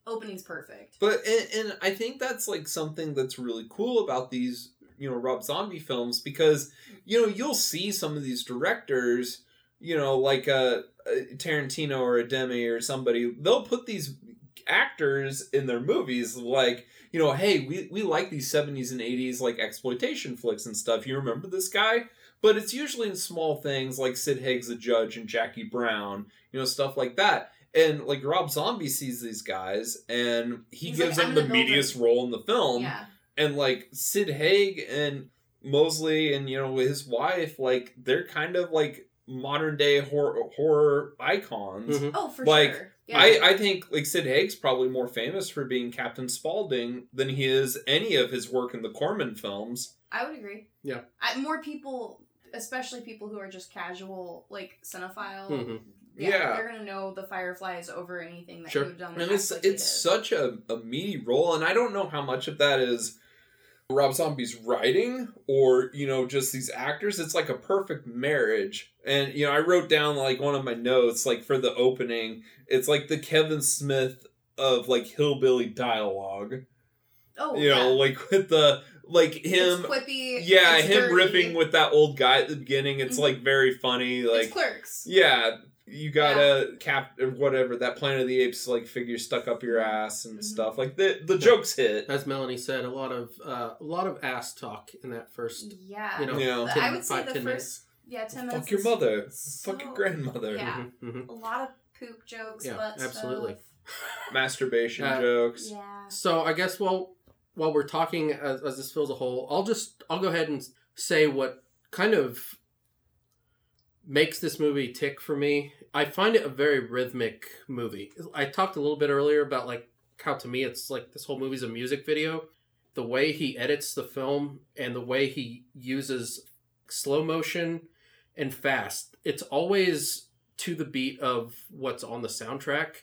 Opening's perfect. But and, and I think that's like something that's really cool about these, you know, Rob Zombie films because you know you'll see some of these directors, you know, like a, a Tarantino or a Demme or somebody, they'll put these actors in their movies like you know hey we, we like these 70s and 80s like exploitation flicks and stuff you remember this guy but it's usually in small things like sid haig's the judge and jackie brown you know stuff like that and like rob zombie sees these guys and he He's gives like, them the gonna meatiest role in the film yeah. and like sid haig and moseley and you know his wife like they're kind of like modern day horror, horror icons Mhm. Oh, for Like, sure. Yeah. I, I think like Sid Haig's probably more famous for being Captain Spaulding than he is any of his work in the Corman films. I would agree. Yeah. I, more people, especially people who are just casual, like cinephile. Mhm. Yeah, Yeah. they're gonna know the Fireflies over anything that Sure. you've done. And it's it's did. such a, a meaty role, and I don't know how much of that is Rob Zombie's writing or you know just these actors. It's like a perfect marriage, and you know I wrote down like one of my notes like for the opening. It's like the Kevin Smith of like hillbilly dialogue. Oh, you know, like with the like him. Quippy. Yeah, him dirty. riffing with that old guy at the beginning. It's Mhm. like very funny. Like it's clerks. yeah, you got a cap or whatever that Planet of the Apes like figure stuck up your ass and Mhm. stuff. Like the the jokes hit. As Melanie said, a lot of uh, a lot of ass talk in that first. Yeah. You know, Yeah. ten- I would say five, the first minutes. yeah ten minutes. Fuck your mother. so- Fuck your grandmother. Yeah. Mhm, mhm. A lot of poop jokes. Yeah, butt absolutely. Stuff. Masturbation Uh, jokes. Yeah. So I guess while while we're talking as, as this fills a hole, I'll just I'll go ahead and say what kind of makes this movie tick for me. I find it a very rhythmic movie. I talked a little bit earlier about like how to me it's like this whole movie's a music video. The way he edits the film and the way he uses slow motion and fast, it's always to the beat of what's on the soundtrack.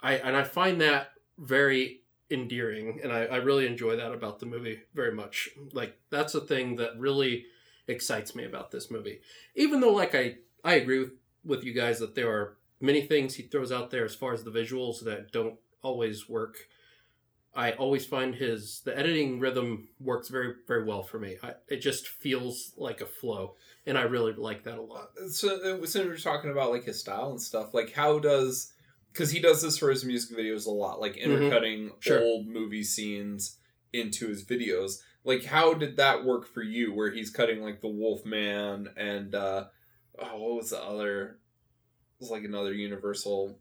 I and I find that very endearing and I, I really enjoy that about the movie very much like that's a thing that really excites me about this movie even though like i i agree with with you guys that there are many things he throws out there as far as the visuals that don't always work i always find his the editing rhythm works very very well for me I, it just feels like a flow and i really like that a lot So, uh, so we're talking about like his style and stuff. Like, how does because he does this for his music videos a lot, like intercutting Mm-hmm. Sure. old movie scenes into his videos. Like, how did that work for you? Where he's cutting like the Wolf Man and uh, oh, what was the other? It was like another Universal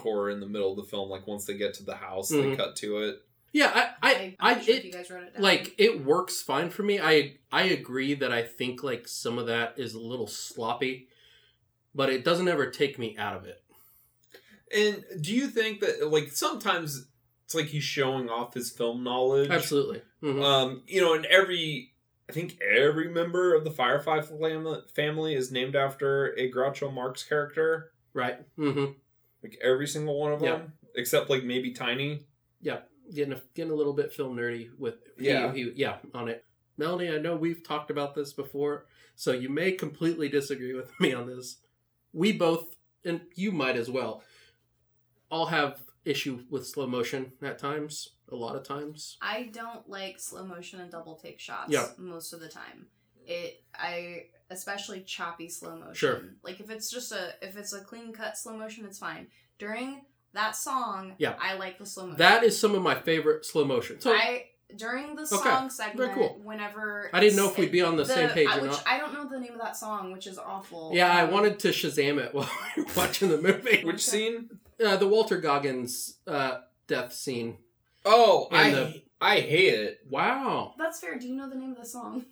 horror in the middle of the film. Like once they get to the house, they Mhm. cut to it. yeah i i, I, I'm not sure it, you guys wrote it down. like it works fine for me i i agree that i think like some of that is a little sloppy but it doesn't ever take me out of it And do you think that like sometimes it's like he's showing off his film knowledge? absolutely Mhm. Um, you know, and every I think every member of the Firefly family is named after a Groucho Marx character. right mm-hmm. Like every single one of Yeah. them, except like maybe Tiny. yeah getting a, getting a little bit film nerdy with he- Yeah. he, yeah on it melanie i know we've talked about this before so you may completely disagree with me on this we both and you might as well, all have issue with slow motion at times. A lot of times. I don't like slow motion and double take shots Yeah. most of the time. It I especially choppy slow motion. Sure. Like if it's just a if it's a clean cut slow motion, it's fine. During that song, Yeah. I like the slow motion. That is some of my favorite slow motion. So I, I during the Okay, song segment, cool. whenever I didn't know if we'd be on the, same page I, or which not. I don't know the name of that song, which is awful. yeah, I Um, wanted to Shazam it while we were watching the movie. Which scene? Uh, the Walter Goggins uh, death scene. Oh, I the- I hate it. Wow. That's fair. Do you know the name of the song?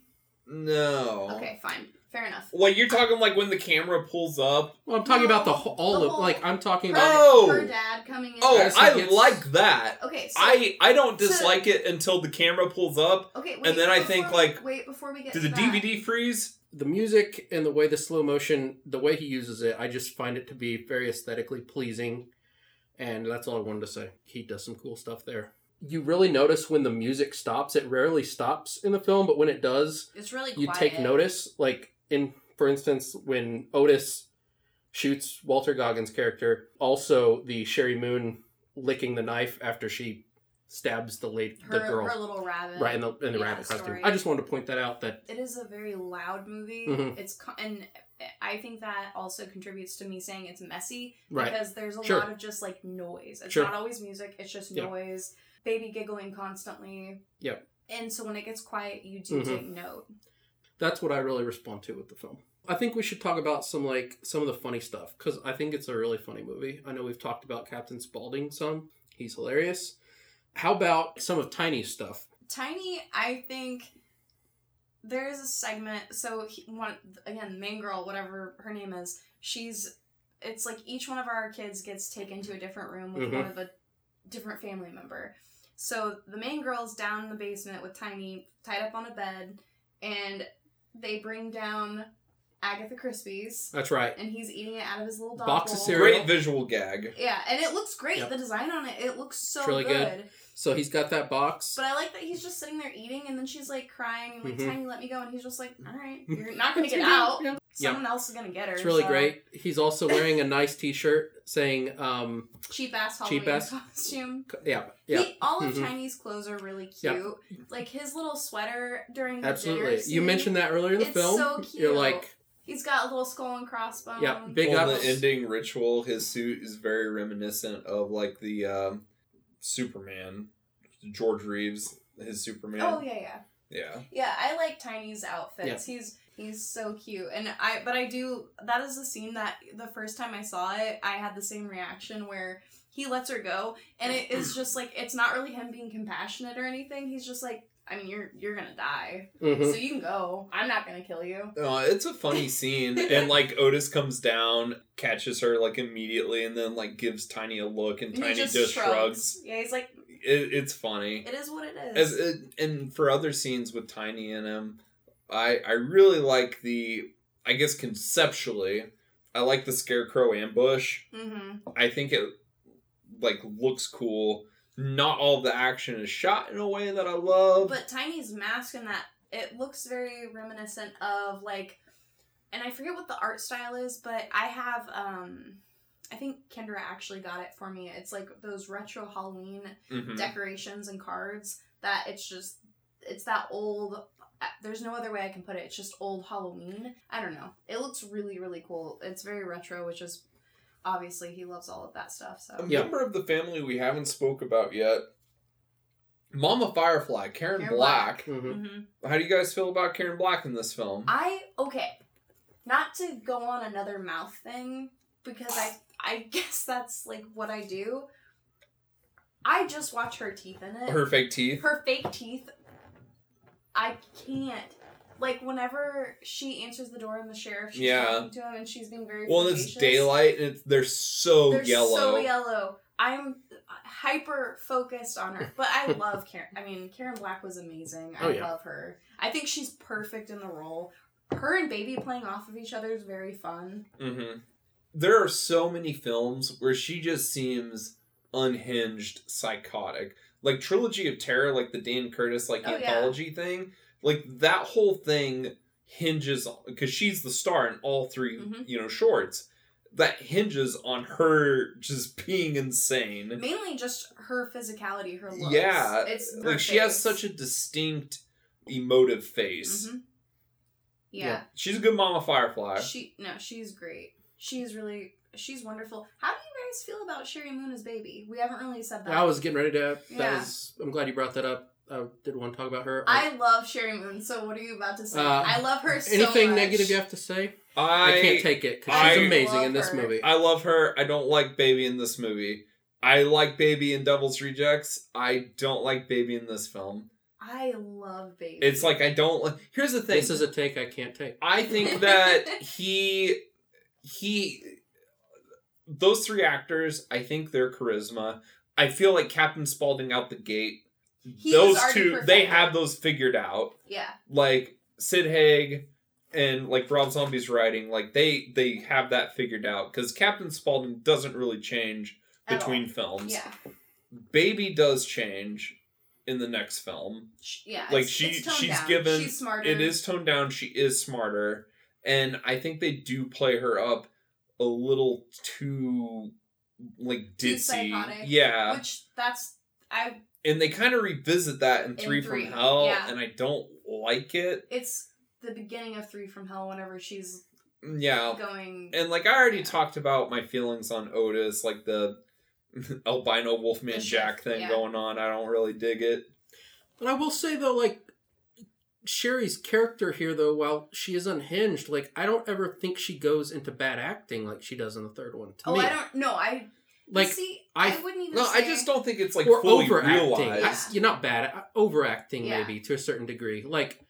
No. Okay, fine, fair enough. Like you're talking like when the camera pulls up. Well, I'm talking No, about the whole, all the of like I'm talking Her, about. Oh! her dad coming in. Oh, I gets- like that. Okay, so I I don't So- dislike it until the camera pulls up. okay, wait, and then I before- think, like, wait before we get Did to the that. DVD freeze? the music and the way the slow motion, the way he uses it, I just find it to be very aesthetically pleasing. And that's all I wanted to say. He does some cool stuff there. You really notice when the music stops. It rarely stops in the film, but when it does, It's really you quiet. take notice. Like in, for instance, when Otis shoots Walter Goggins' character, also the Sheri Moon licking the knife after she stabs the late Her, the girl, her little rabbit. right in the in the yeah, rabbit costume. I just wanted to point that out. That It is a very loud movie. Mhm. It's co- and I think that also contributes to me saying it's messy right, because there's a Sure. lot of just like noise. It's Sure. not always music. It's just Yep. noise. Baby giggling constantly. Yep. And so when it gets quiet, you do Mhm. take note. that's what I really respond to with the film. I think we should talk about some like some of the funny stuff because I think it's a really funny movie. I know we've talked about Captain Spaulding some. He's hilarious. How about some of Tiny's stuff? Tiny, I think there is a segment. So he, one again, main girl, whatever her name is, she's. It's like each one of our kids gets taken to a different room with Mhm. one of a different family member. So the main girl's down in the basement with Tiny tied up on a bed, and they bring down Agatha Crispie's, That's right. and he's eating it out of his little dog Box of bowl. cereal. Great visual gag. Yeah, and it looks great. Yep. The design on it, it looks so It's really good. good. So he's got that box. But I like that he's just sitting there eating, and then she's like crying, and like, Mhm. Tiny, let me go. And he's just like, all right, you're not going to get out. Yeah. Someone else is going to get her. It's really so- great. He's also wearing a nice T-shirt saying, um, Cheap ass Halloween Cheap ass. costume. "Yeah, yeah, He, all of Mhm. Tiny's clothes are really cute. Yeah. cute. Like his little sweater during the absolutely." dinner You mentioned that earlier in the It's film. so cute. You're like, He's got a little skull and crossbones. Yeah, big On ups. the ending ritual, his suit is very reminiscent of like the um, Superman, George Reeves, his Superman. Oh yeah, yeah. yeah. Yeah, I like Tiny's outfits. He's he's so cute, and I but I do that is a scene that the first time I saw it, I had the same reaction where he lets her go, and it is just like it's not really him being compassionate or anything. He's just like, I mean, you're you're gonna die, mhm. so you can go. I'm not gonna kill you. Uh, it's a funny scene, and like Otis comes down, catches her like immediately, and then like gives Tiny a look, and And Tiny he just, just, shrugs. shrugs. Yeah, he's like, It, it's funny. it is what it is. As it, and for other scenes with Tiny in him, I I really like the I guess conceptually, I like the Scarecrow ambush. mm-hmm. I think it like looks cool. Not all the action is shot in a way that I love. But Tiny's mask and that it looks very reminiscent of like and I forget what the art style is, but I have um I think Kendra actually got it for me. It's like those retro Halloween Mhm. decorations and cards that it's just it's that old uh, there's no other way I can put it. It's just old Halloween. I don't know. It looks really really cool. It's very retro, which is obviously he loves all of that stuff. So A Yeah. member of the family we haven't spoke about yet. Mama Firefly, Karen, Karen Black. Mhm. Mhm. How do you guys feel about Karen Black in this film? I okay, not to go on another mouth thing because I I guess that's like what I do. I just watch her teeth in it. Her fake teeth. Her fake teeth. I can't. Like whenever she answers the door and the sheriff, she's Yeah. talking to him and she's being very. Well, and it's daylight, and it's, they're so They're yellow. so yellow. I'm hyper focused on her, but I love Karen. I mean, Karen Black was amazing. I Oh, yeah. love her. I think she's perfect in the role. Her and Baby playing off of each other is very fun. hmm There are so many films where she just seems unhinged, psychotic. Like Trilogy of Terror, like the Dan Curtis like Oh, yeah. anthology thing. Like that whole thing hinges on because she's the star in all 3 Mhm. you know shorts. that hinges on her just being insane. Mainly just her physicality, her looks. Yeah, it's her like she has such a distinct emotive face. Mhm. Yeah. Yeah. She's a good mama firefly. She no, she's great. She's really she's wonderful. How do you guys feel about Sheri Moon as baby? We haven't really said that. I was getting ready to. That Yeah. was. I'm glad you brought that up. I did want to talk about her. I love Sheri Moon, so what are you about to say? Uh, I love her so anything much. negative you have to say? I, I, can't take it because she's amazing in this her. movie. I love her. I don't like Baby in this movie. I like Baby in Devil's Rejects. I don't like Baby in this film. I love baby. It's like I don't. like... Here's the thing. this is a take I can't take. I think that he he those three actors, I think their charisma. I feel like Captain Spaulding out the gate. He those two, they have those figured out. yeah. Like Sid Haig and like Rob Zombie's writing, like they they have that figured out because Captain Spaulding doesn't really change between films. Yeah. Baby does change in the next film. Yeah. Like, it's- she- it's she's down. given- She's smarter. It is toned down. She is smarter, and I think they do play her up a little too like Too ditzy. psychotic, Yeah, Which that's I. and they kind of revisit that in, In Three, Three, from Hell, yeah. and I don't like it. It's the beginning of Three from Hell. Whenever she's mm, Yeah, going. and like I already Yeah. talked about my feelings on Otis, like the albino Wolfman The Jack shift, thing yeah. going on. I don't really dig it. But I will say though, like Sheri's character here, though, while she is unhinged, like I don't ever think she goes into bad acting like she does in the third one. To oh, me, I don't. No, I. like see. I- I, wouldn't even. No, I just don't think it's like or fully overacting. realized. I- You're not bad, at- overacting Yeah. maybe to a certain degree. Like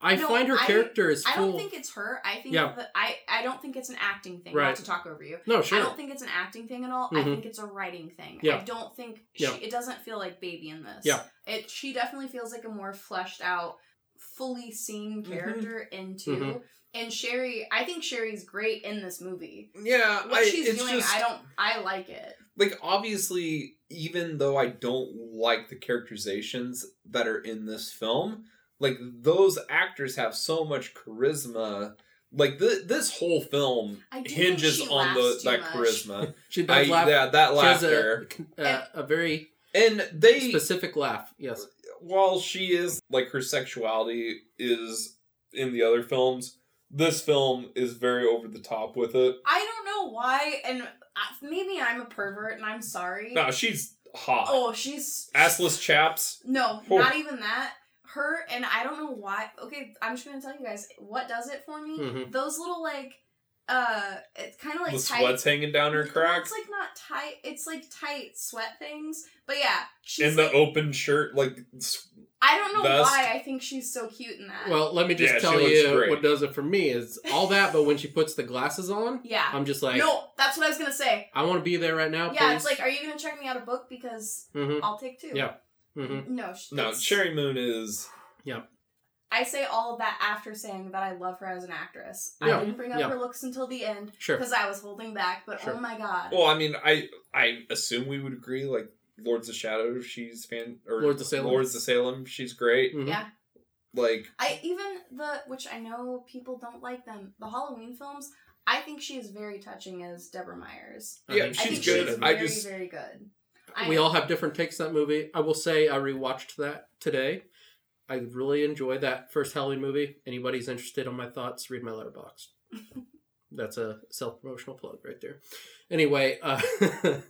I No, find her I- character is I don't think it's her. I think Yeah. that I. I don't think it's an acting thing. Right. Not to talk over you. no, sure. I don't think it's an acting thing at all. I Mhm. think it's a writing thing. Yeah. I don't think she, Yeah. it doesn't feel like baby in this. Yeah. It she definitely feels like a more fleshed out, fully seen Mhm. character into. Mhm. And Sheri, I think Sheri's great in this movie. yeah, What I, she's it's doing, just I don't I like it. like obviously even though i don't like the characterizations that are in this film like those actors have so much charisma like th- this whole film hinges on the that much. charisma she I, laugh. yeah that laughter a, uh, a very and they specific laugh. Yes. while she is like her sexuality is in the other films this film is very over the top with it I don't know why, and maybe I'm a pervert, and I'm sorry. no she's hot Oh, she's assless chaps No, Oh. not even that. Her and I don't know why. Okay, I'm just gonna tell you guys what does it for me. Mhm. Those little like, uh, it's kind of like the tight. sweat's hanging down her crack It's like not tight. It's like tight sweat things. But yeah, she's in the like, open shirt like I don't know vest. why I think she's so cute in that. Well, let me just Yeah, tell you great. what does it for me is all that, but when she puts the glasses on, yeah. I'm just like, no, that's what I was gonna say. I want to be there right now. Yeah, please. it's like, are you gonna check me out a book because hmm I'll take two. Yeah. hmm No, sh- no it's- Sheri Moon is Yeah. I say all of that after saying that I love her as an actress. Yeah, I didn't bring up yeah. her looks until the end Sure. because I was holding back. But Sure. oh my god, well I mean I I assume we would agree like Lords of Shadow she's fan or Lords of Salem. Lords of Salem she's great Mhm. yeah. like I even the which I know people don't like them. The Halloween films. I think she is very touching as Deborah Myers. Yeah, think I she's think good. she's I very just- very good. I we know. all have different takes on that movie. I will say I rewatched that today. I really enjoyed that first Halloween movie. Anybody's interested on my thoughts, read my Letterboxd. That's a self promotional plug right there. Anyway, uh,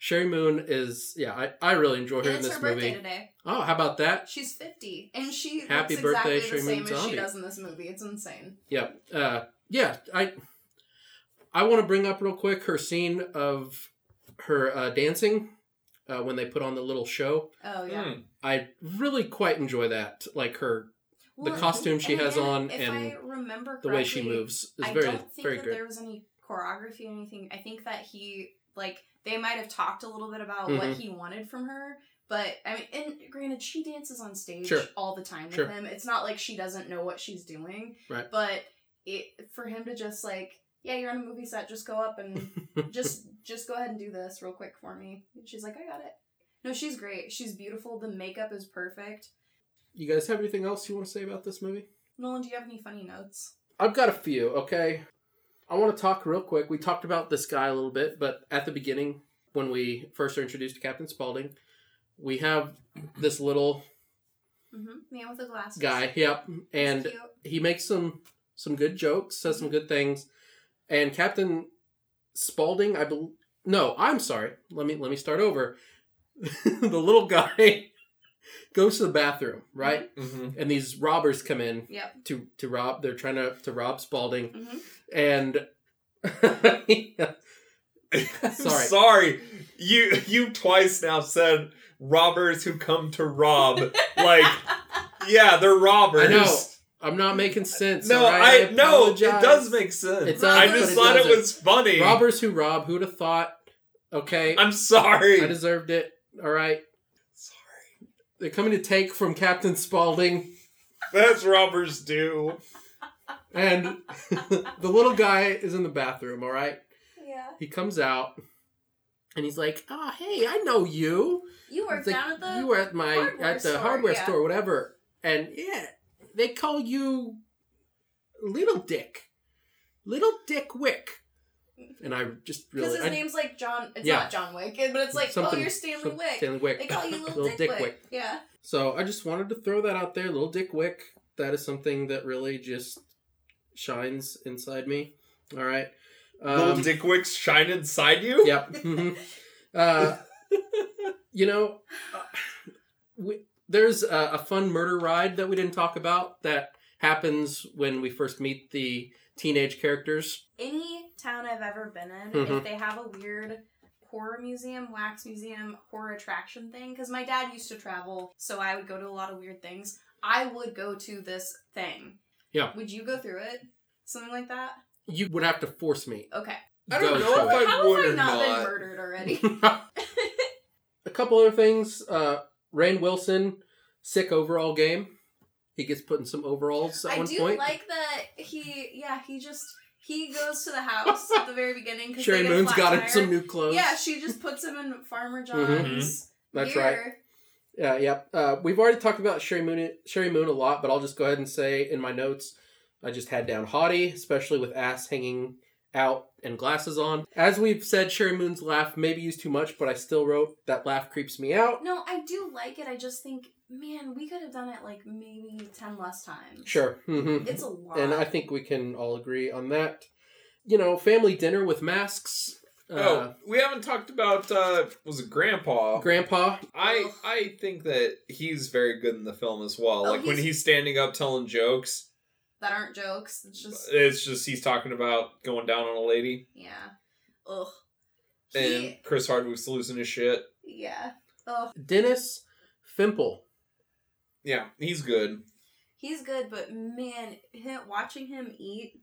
Sheri Moon is yeah, I, I really enjoy her And in it's this her birthday movie. today. Oh, how about that? She's fifty, and she Happy looks birthday, exactly Sheri the same Moon as she Zombie. does in this movie. It's insane. Yeah, uh, yeah. I I want to bring up real quick her scene of her uh, dancing uh, when they put on the little show. Oh yeah. hmm. I really quite enjoy that. Like her, the Well, costume she and has on if and I remember the way she moves is I very don't think very that good. there was any choreography or anything. I think that he like they might have talked a little bit about Mhm. what he wanted from her. But I mean, and granted, she dances on stage Sure. all the time Sure. with him. It's not like she doesn't know what she's doing. Right. But it for him to just like, yeah, you're on a movie set, just go up and just just go ahead and do this real quick for me. And she's like, I got it. No, she's great. She's beautiful. The makeup is perfect. you guys have anything else you want to say about this movie? Nolan, do you have any funny notes? I've got a few. Okay, I want to talk real quick. We talked about this guy a little bit, but at the beginning, when we first are introduced to Captain Spaulding, we have this little Mm-hmm. Man with a glasses. guy. Yep, and he makes some some good jokes, says some good things, and Captain Spaulding, I believe. No, I'm sorry. Let me let me start over. the little guy goes to the bathroom, right? Mm-hmm. And these robbers come in Yep. to to rob. They're trying to to rob Spaulding, hmm and Sorry. sorry. You you twice now said robbers who come to rob. like, yeah, they're robbers. I know. I'm not making sense. No, right? I no, it does make sense. It does, I just it thought it doesn't. was funny. robbers who rob. Who'd have thought? Okay, I'm sorry. I deserved it. All right, sorry. they're coming to take from Captain Spaulding, That's robbers do. And the little guy is in the bathroom. All right, Yeah. he comes out, and he's like, "Oh, hey, I know you. You work It's like, down at the. you were at my at the store, hardware yeah. store, whatever." And yeah, they call you Little Dick, Little Dick Wick. And I just Because his I- name's like John. It's Yeah. not John Wick, but it's like, oh, you're Stanley Wick. Stanley Wick. They call you Little, Dick, Wick. Yeah. So I just wanted to throw that out there, little Dick Wick. That is something that really just shines inside me. All right. Little Um, dick wicks shine inside you? Yep. mhm. Uh, you know, uh, we, there's a, a fun murder ride that we didn't talk about that happens when we first meet the teenage characters. Any town I've ever been in, Mhm. if they have a weird horror museum, wax museum, horror attraction thing, because my dad used to travel, so I would go to a lot of weird things. I would go to this thing. Yeah. Would you go through it? Something like that? You would have to force me. Okay. I don't go know if it. I How would have I or not, been murdered already? a couple other things. Uh, Rainn Wilson, sick overall game. He gets put in some overalls at I one do point. like that he, yeah, he just, he goes to the house at the very beginning. 'cause Sheri they get Moon's flat got him some new clothes. Yeah, she just puts him in Farmer. John's That's gear. right. Yeah, yep. Uh, we've already talked about Sheri Moon, Sheri Moon a lot, but I'll just go ahead and say in my notes, I just had down haughty, especially with ass hanging out and glasses on. As we've said, Sheri Moon's laugh maybe used too much, but I still wrote that laugh creeps me out. No, I do like it. I just think, man, we could have done it like maybe ten less times. Sure. hmm It's a lot. And I think we can all agree on that. You know, family dinner with masks. Uh, oh, we haven't talked about uh was it Grandpa? Grandpa. I I think that he's very good in the film as well. Oh, like when he's- he's standing up telling jokes, that aren't jokes. It's just it's just he's talking about going down on a lady, yeah. Ugh. and He, Chris Hardwick's losing his shit. yeah. Ugh. Dennis Fimple. Yeah, he's good. He's good, but man, him, watching him eat,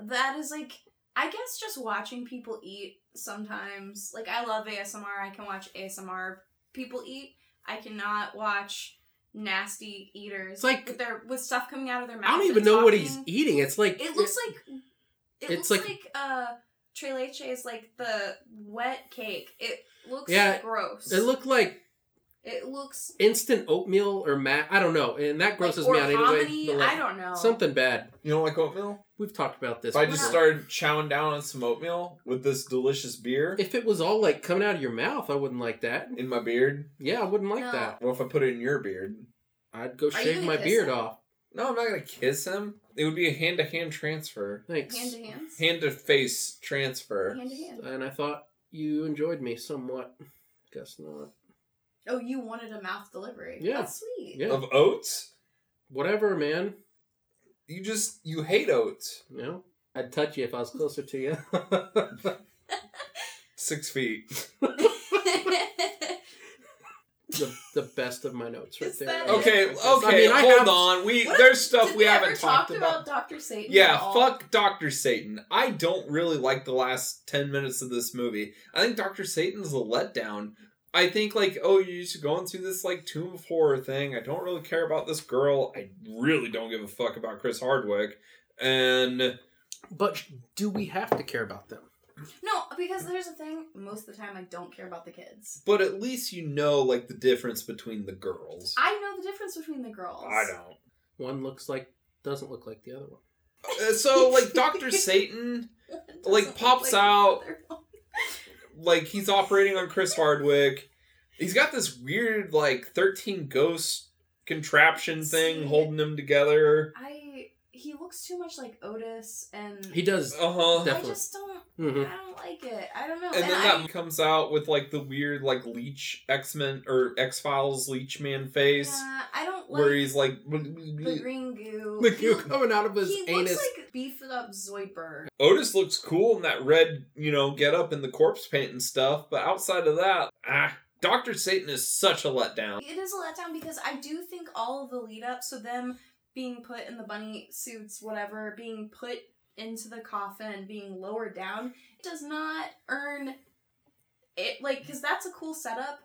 that is like, I guess just watching people eat sometimes. Like, I love ASMR. I can watch ASMR people eat. I cannot watch nasty eaters It's like- with their with stuff coming out of their mouth. I don't even know what he's eating. It's like It looks like it It's looks like- like, uh Tre leche is like the wet cake. It looks Yeah, gross. it looked like it looks instant oatmeal or mat. I don't know, and that grosses like, me out anyway. like, I don't know. Something bad. You don't like oatmeal? We've talked about this. If I just not? started chowing down on some oatmeal with this delicious beer if it was all like coming out of your mouth, I wouldn't like that. in my beard, Yeah, I wouldn't like No. that. Well, if I put it in your beard? I'd go you shave my beard him? off. No, I'm not gonna kiss him. It would be a hand to hand transfer, Thanks. hand to hands. hand to face transfer. Hand to hand. And I thought you enjoyed me somewhat. Guess not. Oh, you wanted a mouth delivery. Yeah. That's sweet. Yeah. Of oats? Whatever, man. You just you hate oats. You know, I'd touch you if I was closer to you. Six feet. the, the best of my notes right Is there. that Okay, it? okay, I mean, I hold have- on. We What- there's stuff Did we we haven't ever talked talked about. Dr. Satan? Yeah, at all? fuck Dr. Satan. I don't really like the last 10 minutes of this movie. I think Dr. Satan's a letdown. I think, like, oh, you're just going through this, like, Tomb of Horror thing. I don't really care about this girl. I really don't give a fuck about Chris Hardwick. And But do we have to care about them? No, because there's a thing. Most of the time, I don't care about the kids. But at least you know, like, the difference between the girls. I know the difference between the girls. I don't. One looks like doesn't look like the other one. Uh, so like Doctor Satan, like, pops like out- another one. Like he's operating on Chris Hardwick. He's got this weird like thirteen ghost contraption thing See? holding him together. I he looks too much like Otis, and He does. Uh huh. I just don't. hmm I don't like it. I don't know. And then I, that comes out with like the weird like leech X Men or X Files leech man face yeah, I don't like where he's like the green goo. The He- goo coming out of his he anus. looks like beefed up Zoidberg. Otis looks cool in that red, you know, get up in the corpse paint and stuff, but outside of that, ah, Doctor Satan is such a letdown. It is a letdown because I do think all of the lead up, so them being put in the bunny suits, whatever, being put into the coffin and being lowered down, it does not earn it. Like, because that's a cool setup.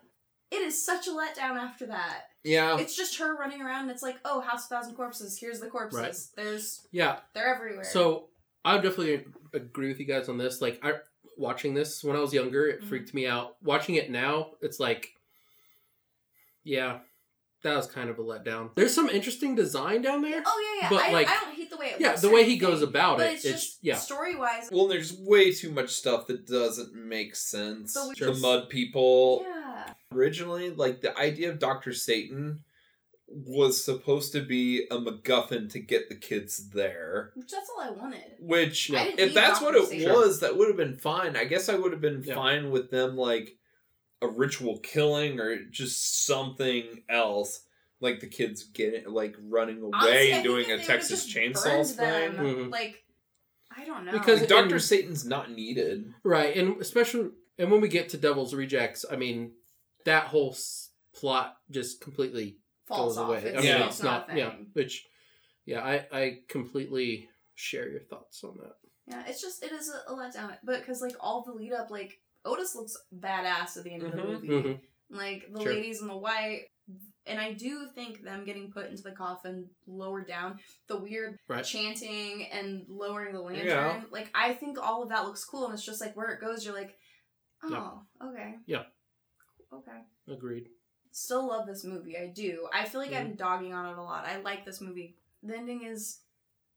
It is such a letdown after that. Yeah, It's just her running around. And it's like, oh, House of Thousand Corpses. Here's the corpses. Right. There's yeah. they're everywhere. So I would definitely agree with you guys on this. Like I watching this when I was younger, it Mhm. freaked me out. Watching it now, it's like, yeah, that was kind of a letdown. There's some interesting design down there. oh yeah, yeah. but, I, like- I don't hate the way it Yeah, the way he goes about but it, It's, it's- just yeah. story wise. Well, there's way too much stuff that doesn't make sense. So we- the mud people. Yeah. Originally, like the idea of Doctor Satan was supposed to be a MacGuffin to get the kids there. Which that's all I wanted. Which, Yeah. I if need that's what Dr. it Satan. was, that would have been fine. I guess I would have been Yeah. fine with them like a ritual killing or just something else. Like the kids getting like running away Honestly, and doing a Texas just Chainsaw burned them, thing. Mhm. Like, I don't know. Because Like, in- Doctor Satan's not needed. Right, and especially and when we get to Devil's Rejects, I mean, that whole s- plot just completely falls goes off. away. It's, I mean, Yeah. it's, it's not, not, yeah. thing. Which, yeah, I I completely share your thoughts on that. Yeah, it's just it is a, a letdown, but because like all the lead up, like Otis looks badass at the end of the Mhm. movie. Mhm. Like the Sure. ladies in the white, and I do think them getting put into the coffin, lowered down, the weird Right. chanting and lowering the lantern. Yeah. Like I think all of that looks cool, and it's just like where it goes, you're like, oh, okay, Yeah. Okay. Agreed. Still love this movie. I do. I feel like Mm-hmm. I'm dogging on it a lot. I like this movie. The ending is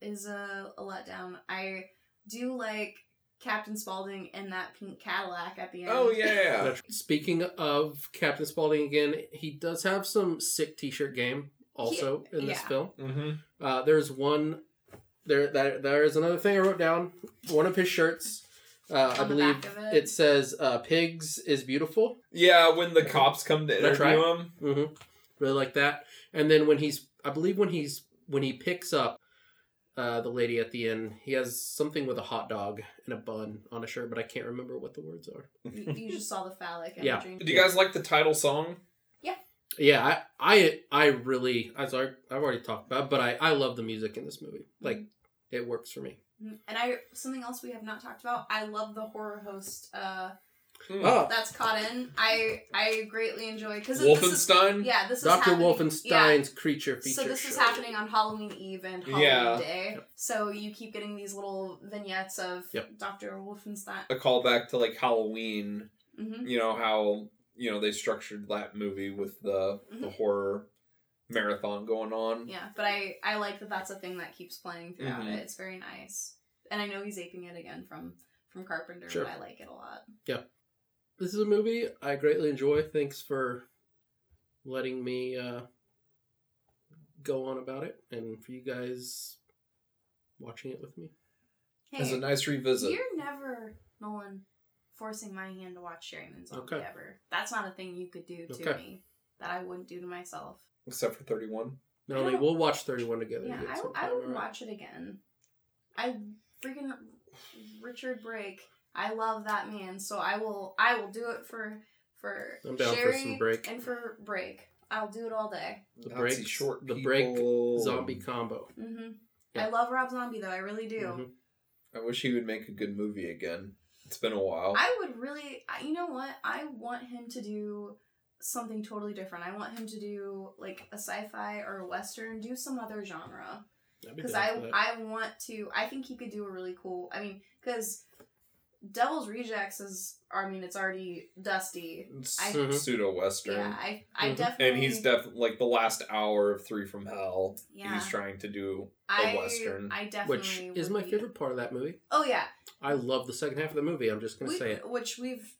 is a, a letdown. I do like Captain Spaulding in that pink Cadillac at the end. Oh yeah. Speaking of Captain Spaulding again, he does have some sick T-shirt game also in this yeah. film. mm-hmm. Uh, there's one there that there is another thing I wrote down. One of his shirts. Uh, I believe it. it says uh, "Pigs is beautiful." Yeah, when the cops come to That's interview him. hmm Really like that. And then when he's, I believe when he's when he picks up uh, the lady at the end, he has something with a hot dog and a bun on a shirt, but I can't remember what the words are. you, you just saw the phallic Yeah. imagery. Do you guys like the title song? Yeah, Yeah, I I, I really as I, I've already talked about, but I I love the music in this movie. Like it works for me. Mhm. And I something else we have not talked about. I love the horror host uh, Hmm. Oh, that's caught in. I I greatly enjoy because this is Wolfenstein? yeah this is Doctor Wolfenstein's yeah. creature feature. So this is happening on Halloween Eve and Halloween Yeah. Day. Yep. So you keep getting these little vignettes of Yep. Doctor Wolfenstein. A callback to like Halloween. hmm You know how you know they structured that movie with the the Mhm. horror marathon going on. Yeah, but I I like that that's a thing that keeps playing throughout Mhm. it. It's very nice, and I know he's aping it again from from Carpenter, Sure. but I like it a lot. Yeah, this is a movie I greatly enjoy. Thanks for letting me uh, go on about it, and for you guys watching it with me. Hey, As a nice revisit. you're never Nolan forcing my hand to watch Sheri Moon Zombie Okay. ever. That's not a thing you could do to Okay. me that I wouldn't do to myself. Except for 31. Melanie, don't- we'll watch 31 together. Yeah, again I, I would alright? watch it again. I freaking Richard Brake. I love that man, so I will. I will do it for for I'm down for some Brake. and for Brake. I'll do it all day. The Nazi break, short the break zombie combo. hmm Yeah. I love Rob Zombie though. I really do. Mhm. I wish he would make a good movie again. It's been a while. I would really. You know what? I want him to do something totally different. I want him to do like a sci-fi or a western. Do some other genre. I'd be because I. I want to. I think he could do a really cool. I mean, because Devil's Rejects is. I mean, it's already dusty. I- Mhm. Pseudo western. Yeah, I I Mhm. definitely. And he's definitely like the last hour of Three from Hell. Yeah. He's trying to do a I, western. I definitely. Which is would my be- favorite part of that movie. Oh yeah, I love the second half of the movie. I'm just gonna we, say it. which we've.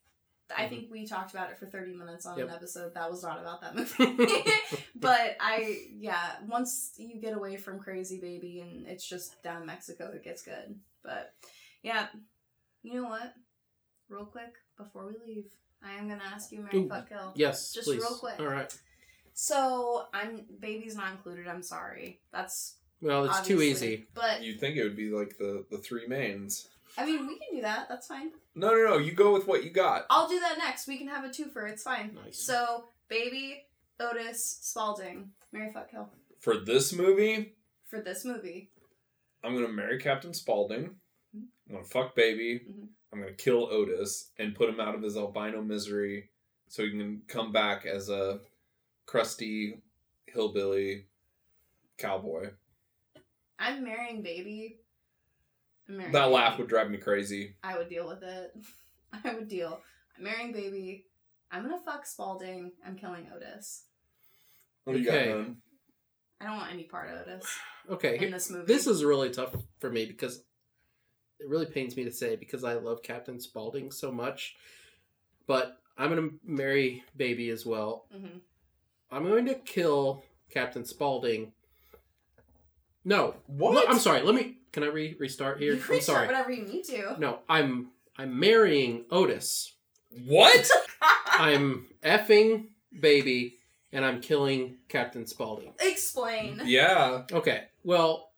I Mhm. think we talked about it for thirty minutes on Yep. an episode that was not about that movie. but I yeah, once you get away from Crazy Baby and it's just down in Mexico, it gets good. But yeah, you know what? Real quick before we leave, I am gonna ask you, Mary Ooh. Fuck Kill. yes, Just please. real quick. All right. So I'm baby's not included. I'm sorry. That's Well, it's too easy. But You'd think it would be like the the three mains. I mean, we can do that. That's fine. No, no, no. You go with what you got. I'll do that next. We can have a twofer. It's fine. Nice. So baby, Otis, Spaulding, Mary Fuck Kill For this movie, for this movie. I'm gonna marry Captain Spaulding. I'm gonna fuck baby. Mhm. I'm gonna kill Otis and put him out of his albino misery, so he can come back as a crusty hillbilly cowboy. I'm marrying baby. I'm marrying That baby. laugh would drive me crazy. I would deal with it. I would deal. I'm marrying baby. I'm gonna fuck Spaulding. I'm killing Otis. What do you Okay. got. I don't want any part of Otis Okay. in this movie. This is really tough for me because it really pains me to say because I love Captain Spaulding so much. But I'm gonna marry Baby as well. hmm I'm going to kill Captain Spaulding. No, What? No, I'm sorry. Let me. Can I re- restart here? You I'm restart sorry. whatever you need to. No, I'm I'm marrying Otis. What? I'm effing Baby, and I'm killing Captain Spaulding. Explain. yeah. Okay. Well,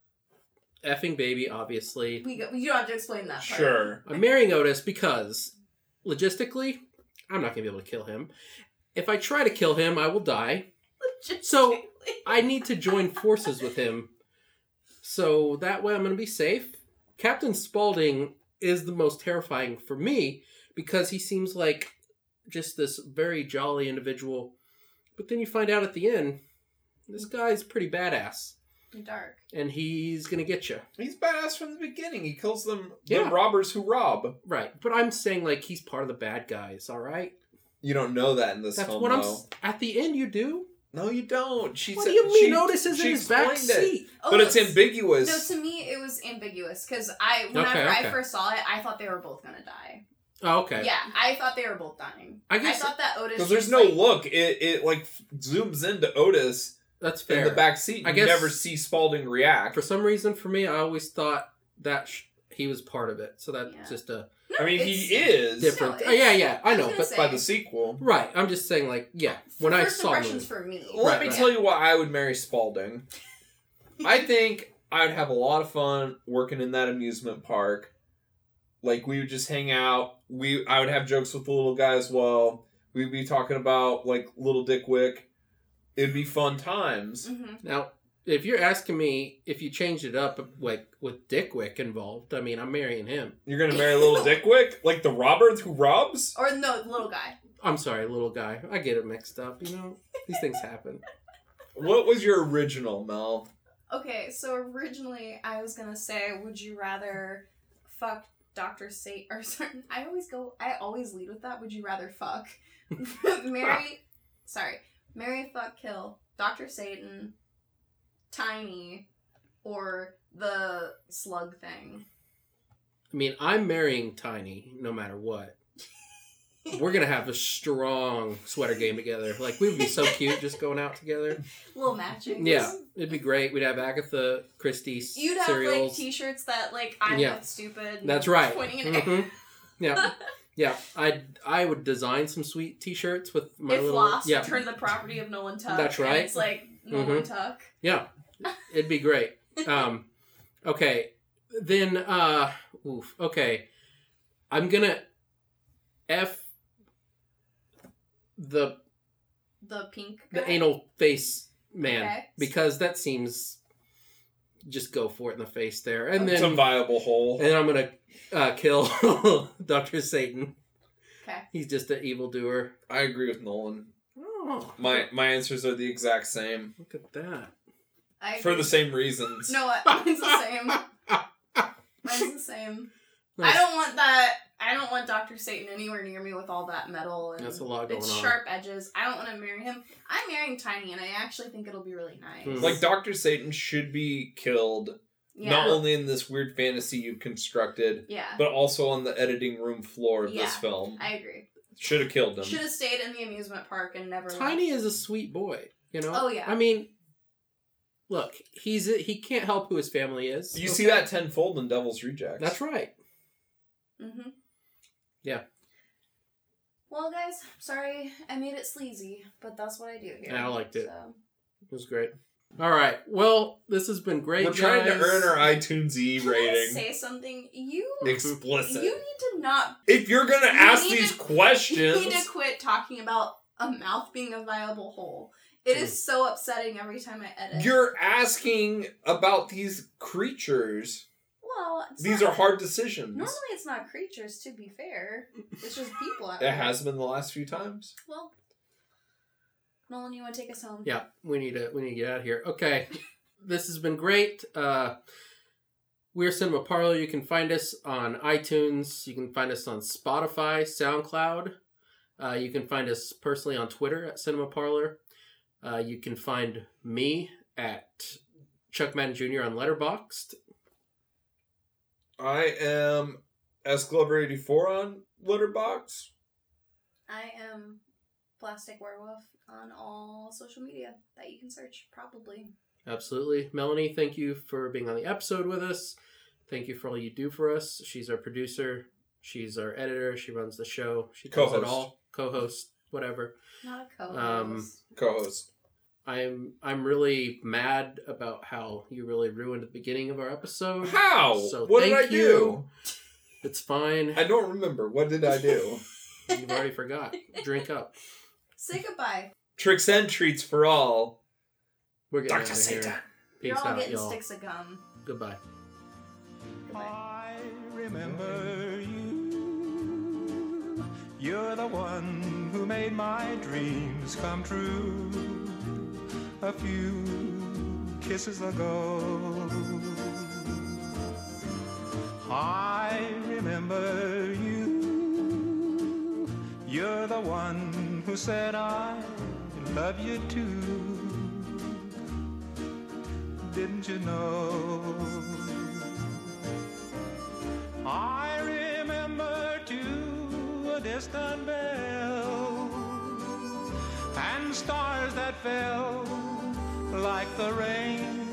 effing Baby, obviously. We go, you don't have to explain that part. Sure. I'm marrying Otis because logistically, I'm not gonna be able to kill him. If I try to kill him, I will die. So- I need to join forces with him. So that way I'm gonna be safe. Captain Spaulding is the most terrifying for me because he seems like just this very jolly individual. But then you find out at the end, this guy's pretty badass. dark. And he's gonna get you. He's badass from the beginning. He kills them, Yeah. the robbers who rob. Right. But I'm saying like he's part of the bad guys, alright? You don't know that in this That's film, what I'm at the end you do. No, you don't. She What said, do you mean? she- Otis is she in his back explained it. seat. But oh. it's ambiguous. No, to me it was ambiguous because I whenever Okay, okay. I first saw it, I thought they were both gonna die. Oh, okay. Yeah, I thought they were both dying. I guess I, thought that Otis. Because there's no like, look. It it like zooms into Otis That's fair. in the back seat. I You guess- never see Spaulding react. For some reason, for me, I always thought that sh- he was part of it. So that's Yeah. just a No, I mean, he is different. No, oh, yeah, yeah, I I know. gonna But say- by the sequel. right, I'm just saying, like, yeah. When I first saw impressions movie. for me. Let Right, me right. tell you why I would marry Spaulding. I think I'd have a lot of fun working in that amusement park. Like we would just hang out. We I would have jokes with the little guy as well. We'd be talking about like little Dick Wick. It'd be fun times. hmm Now, if you're asking me if you changed it up, like with Dickwick involved, I mean, I'm marrying him. You're gonna marry little Dickwick? Like the robber who robs. Or no, the little guy. I'm sorry, little guy. I get it mixed up. You know, these things happen. What was your original, Mel? Okay, so originally I was gonna say, would you rather fuck Doctor Satan? Or sorry, I always go. I always lead with that. Would you rather fuck Mary? sorry, Mary fuck kill Doctor Satan, Tiny, or the slug thing? I mean, I'm marrying Tiny no matter what. We're gonna have a strong sweater game together. Like we would be so cute just going out together. Little matching. Yeah, it'd be great. We'd have Agatha Christie You'd have like T-shirts that like I'm Yeah. not stupid. That's right. Pointing Mhm. Yeah, yeah. I I would design some sweet T-shirts with my if little lost, yeah turn the property of Nolan Tuck. That's right. it's like Nolan Mhm. Tuck. yeah. It'd be great. Um, okay, then uh, oof. Okay, I'm gonna f the The pink. the anal face man Okay. because that seems just go for it in the face there, and then some viable hole. and I'm gonna uh, kill Doctor Satan. Okay. He's just an evildoer. I agree with Nolan. Oh, My my answers are the exact same look at that. I for the same reasons. No, what? mine's the same. Mine's the same. Nice. I don't want that. I don't want Doctor Satan anywhere near me with all that metal and That's a lot going it's on. sharp edges. I don't want to marry him. I'm marrying Tiny, and I actually think it'll be really nice. Hmm. Like Doctor Satan should be killed yeah, not only in this weird fantasy you've constructed, yeah, but also on the editing room floor of Yeah. this film. I agree. Should have killed him. Should have stayed in the amusement park and never. Tiny left. is a sweet boy, you know. Oh, yeah. I mean, look, he's he can't help who his family is. You see that tenfold in Devil's Rejects. That's right. Mm-hmm. Yeah. Well, guys, sorry I made it sleazy, but that's what I do here. Yeah, I liked it. So. It was great. All right. Well, this has been great. We're trying to earn our iTunes E rating. say something? You Explicit. you need to not. if you're gonna You ask these to- questions, You need to quit talking about a mouth being a viable hole. It Hmm. so upsetting every time I edit. you're asking about these creatures. well, it's These not- are hard decisions. Normally, it's not creatures. To be fair, it's just people. It there. has been the last few times. Well, Nolan, you want to take us home? Yeah, we need to we need to get out of here. Okay, this has been great. Uh, we're Cinema Parlor. You can find us on iTunes. You can find us on Spotify, SoundCloud. Uh, you can find us personally on Twitter at Cinema Parlor. Uh, you can find me at Chuck Madden Jr. on Letterboxd. I am S Glover eighty four on Letterboxd. I am Plastic Werewolf on all social media that you can search, probably. Absolutely. Melanie, thank you for being on the episode with us. Thank you for all you do for us. She's our producer. She's our editor. She runs the show. She does it Co-host. all. Co-host, whatever. Not a co Um, Co-host. I'm I'm really mad about how you really ruined the beginning of our episode. How? So what did I do? you. It's fine. I don't remember. What did I do? You've already forgot. Drink up. Say goodbye. Tricks and treats for all. We're getting Dr. out of here. Satan. Peace out, You're all out, getting y'all. sticks of gum. Goodbye. Goodbye. I remember you. You're the one who made my dreams come true. A few kisses ago. I remember you. You're the one who said I love you too. Didn't you know? I distant bell and stars that fell like the rain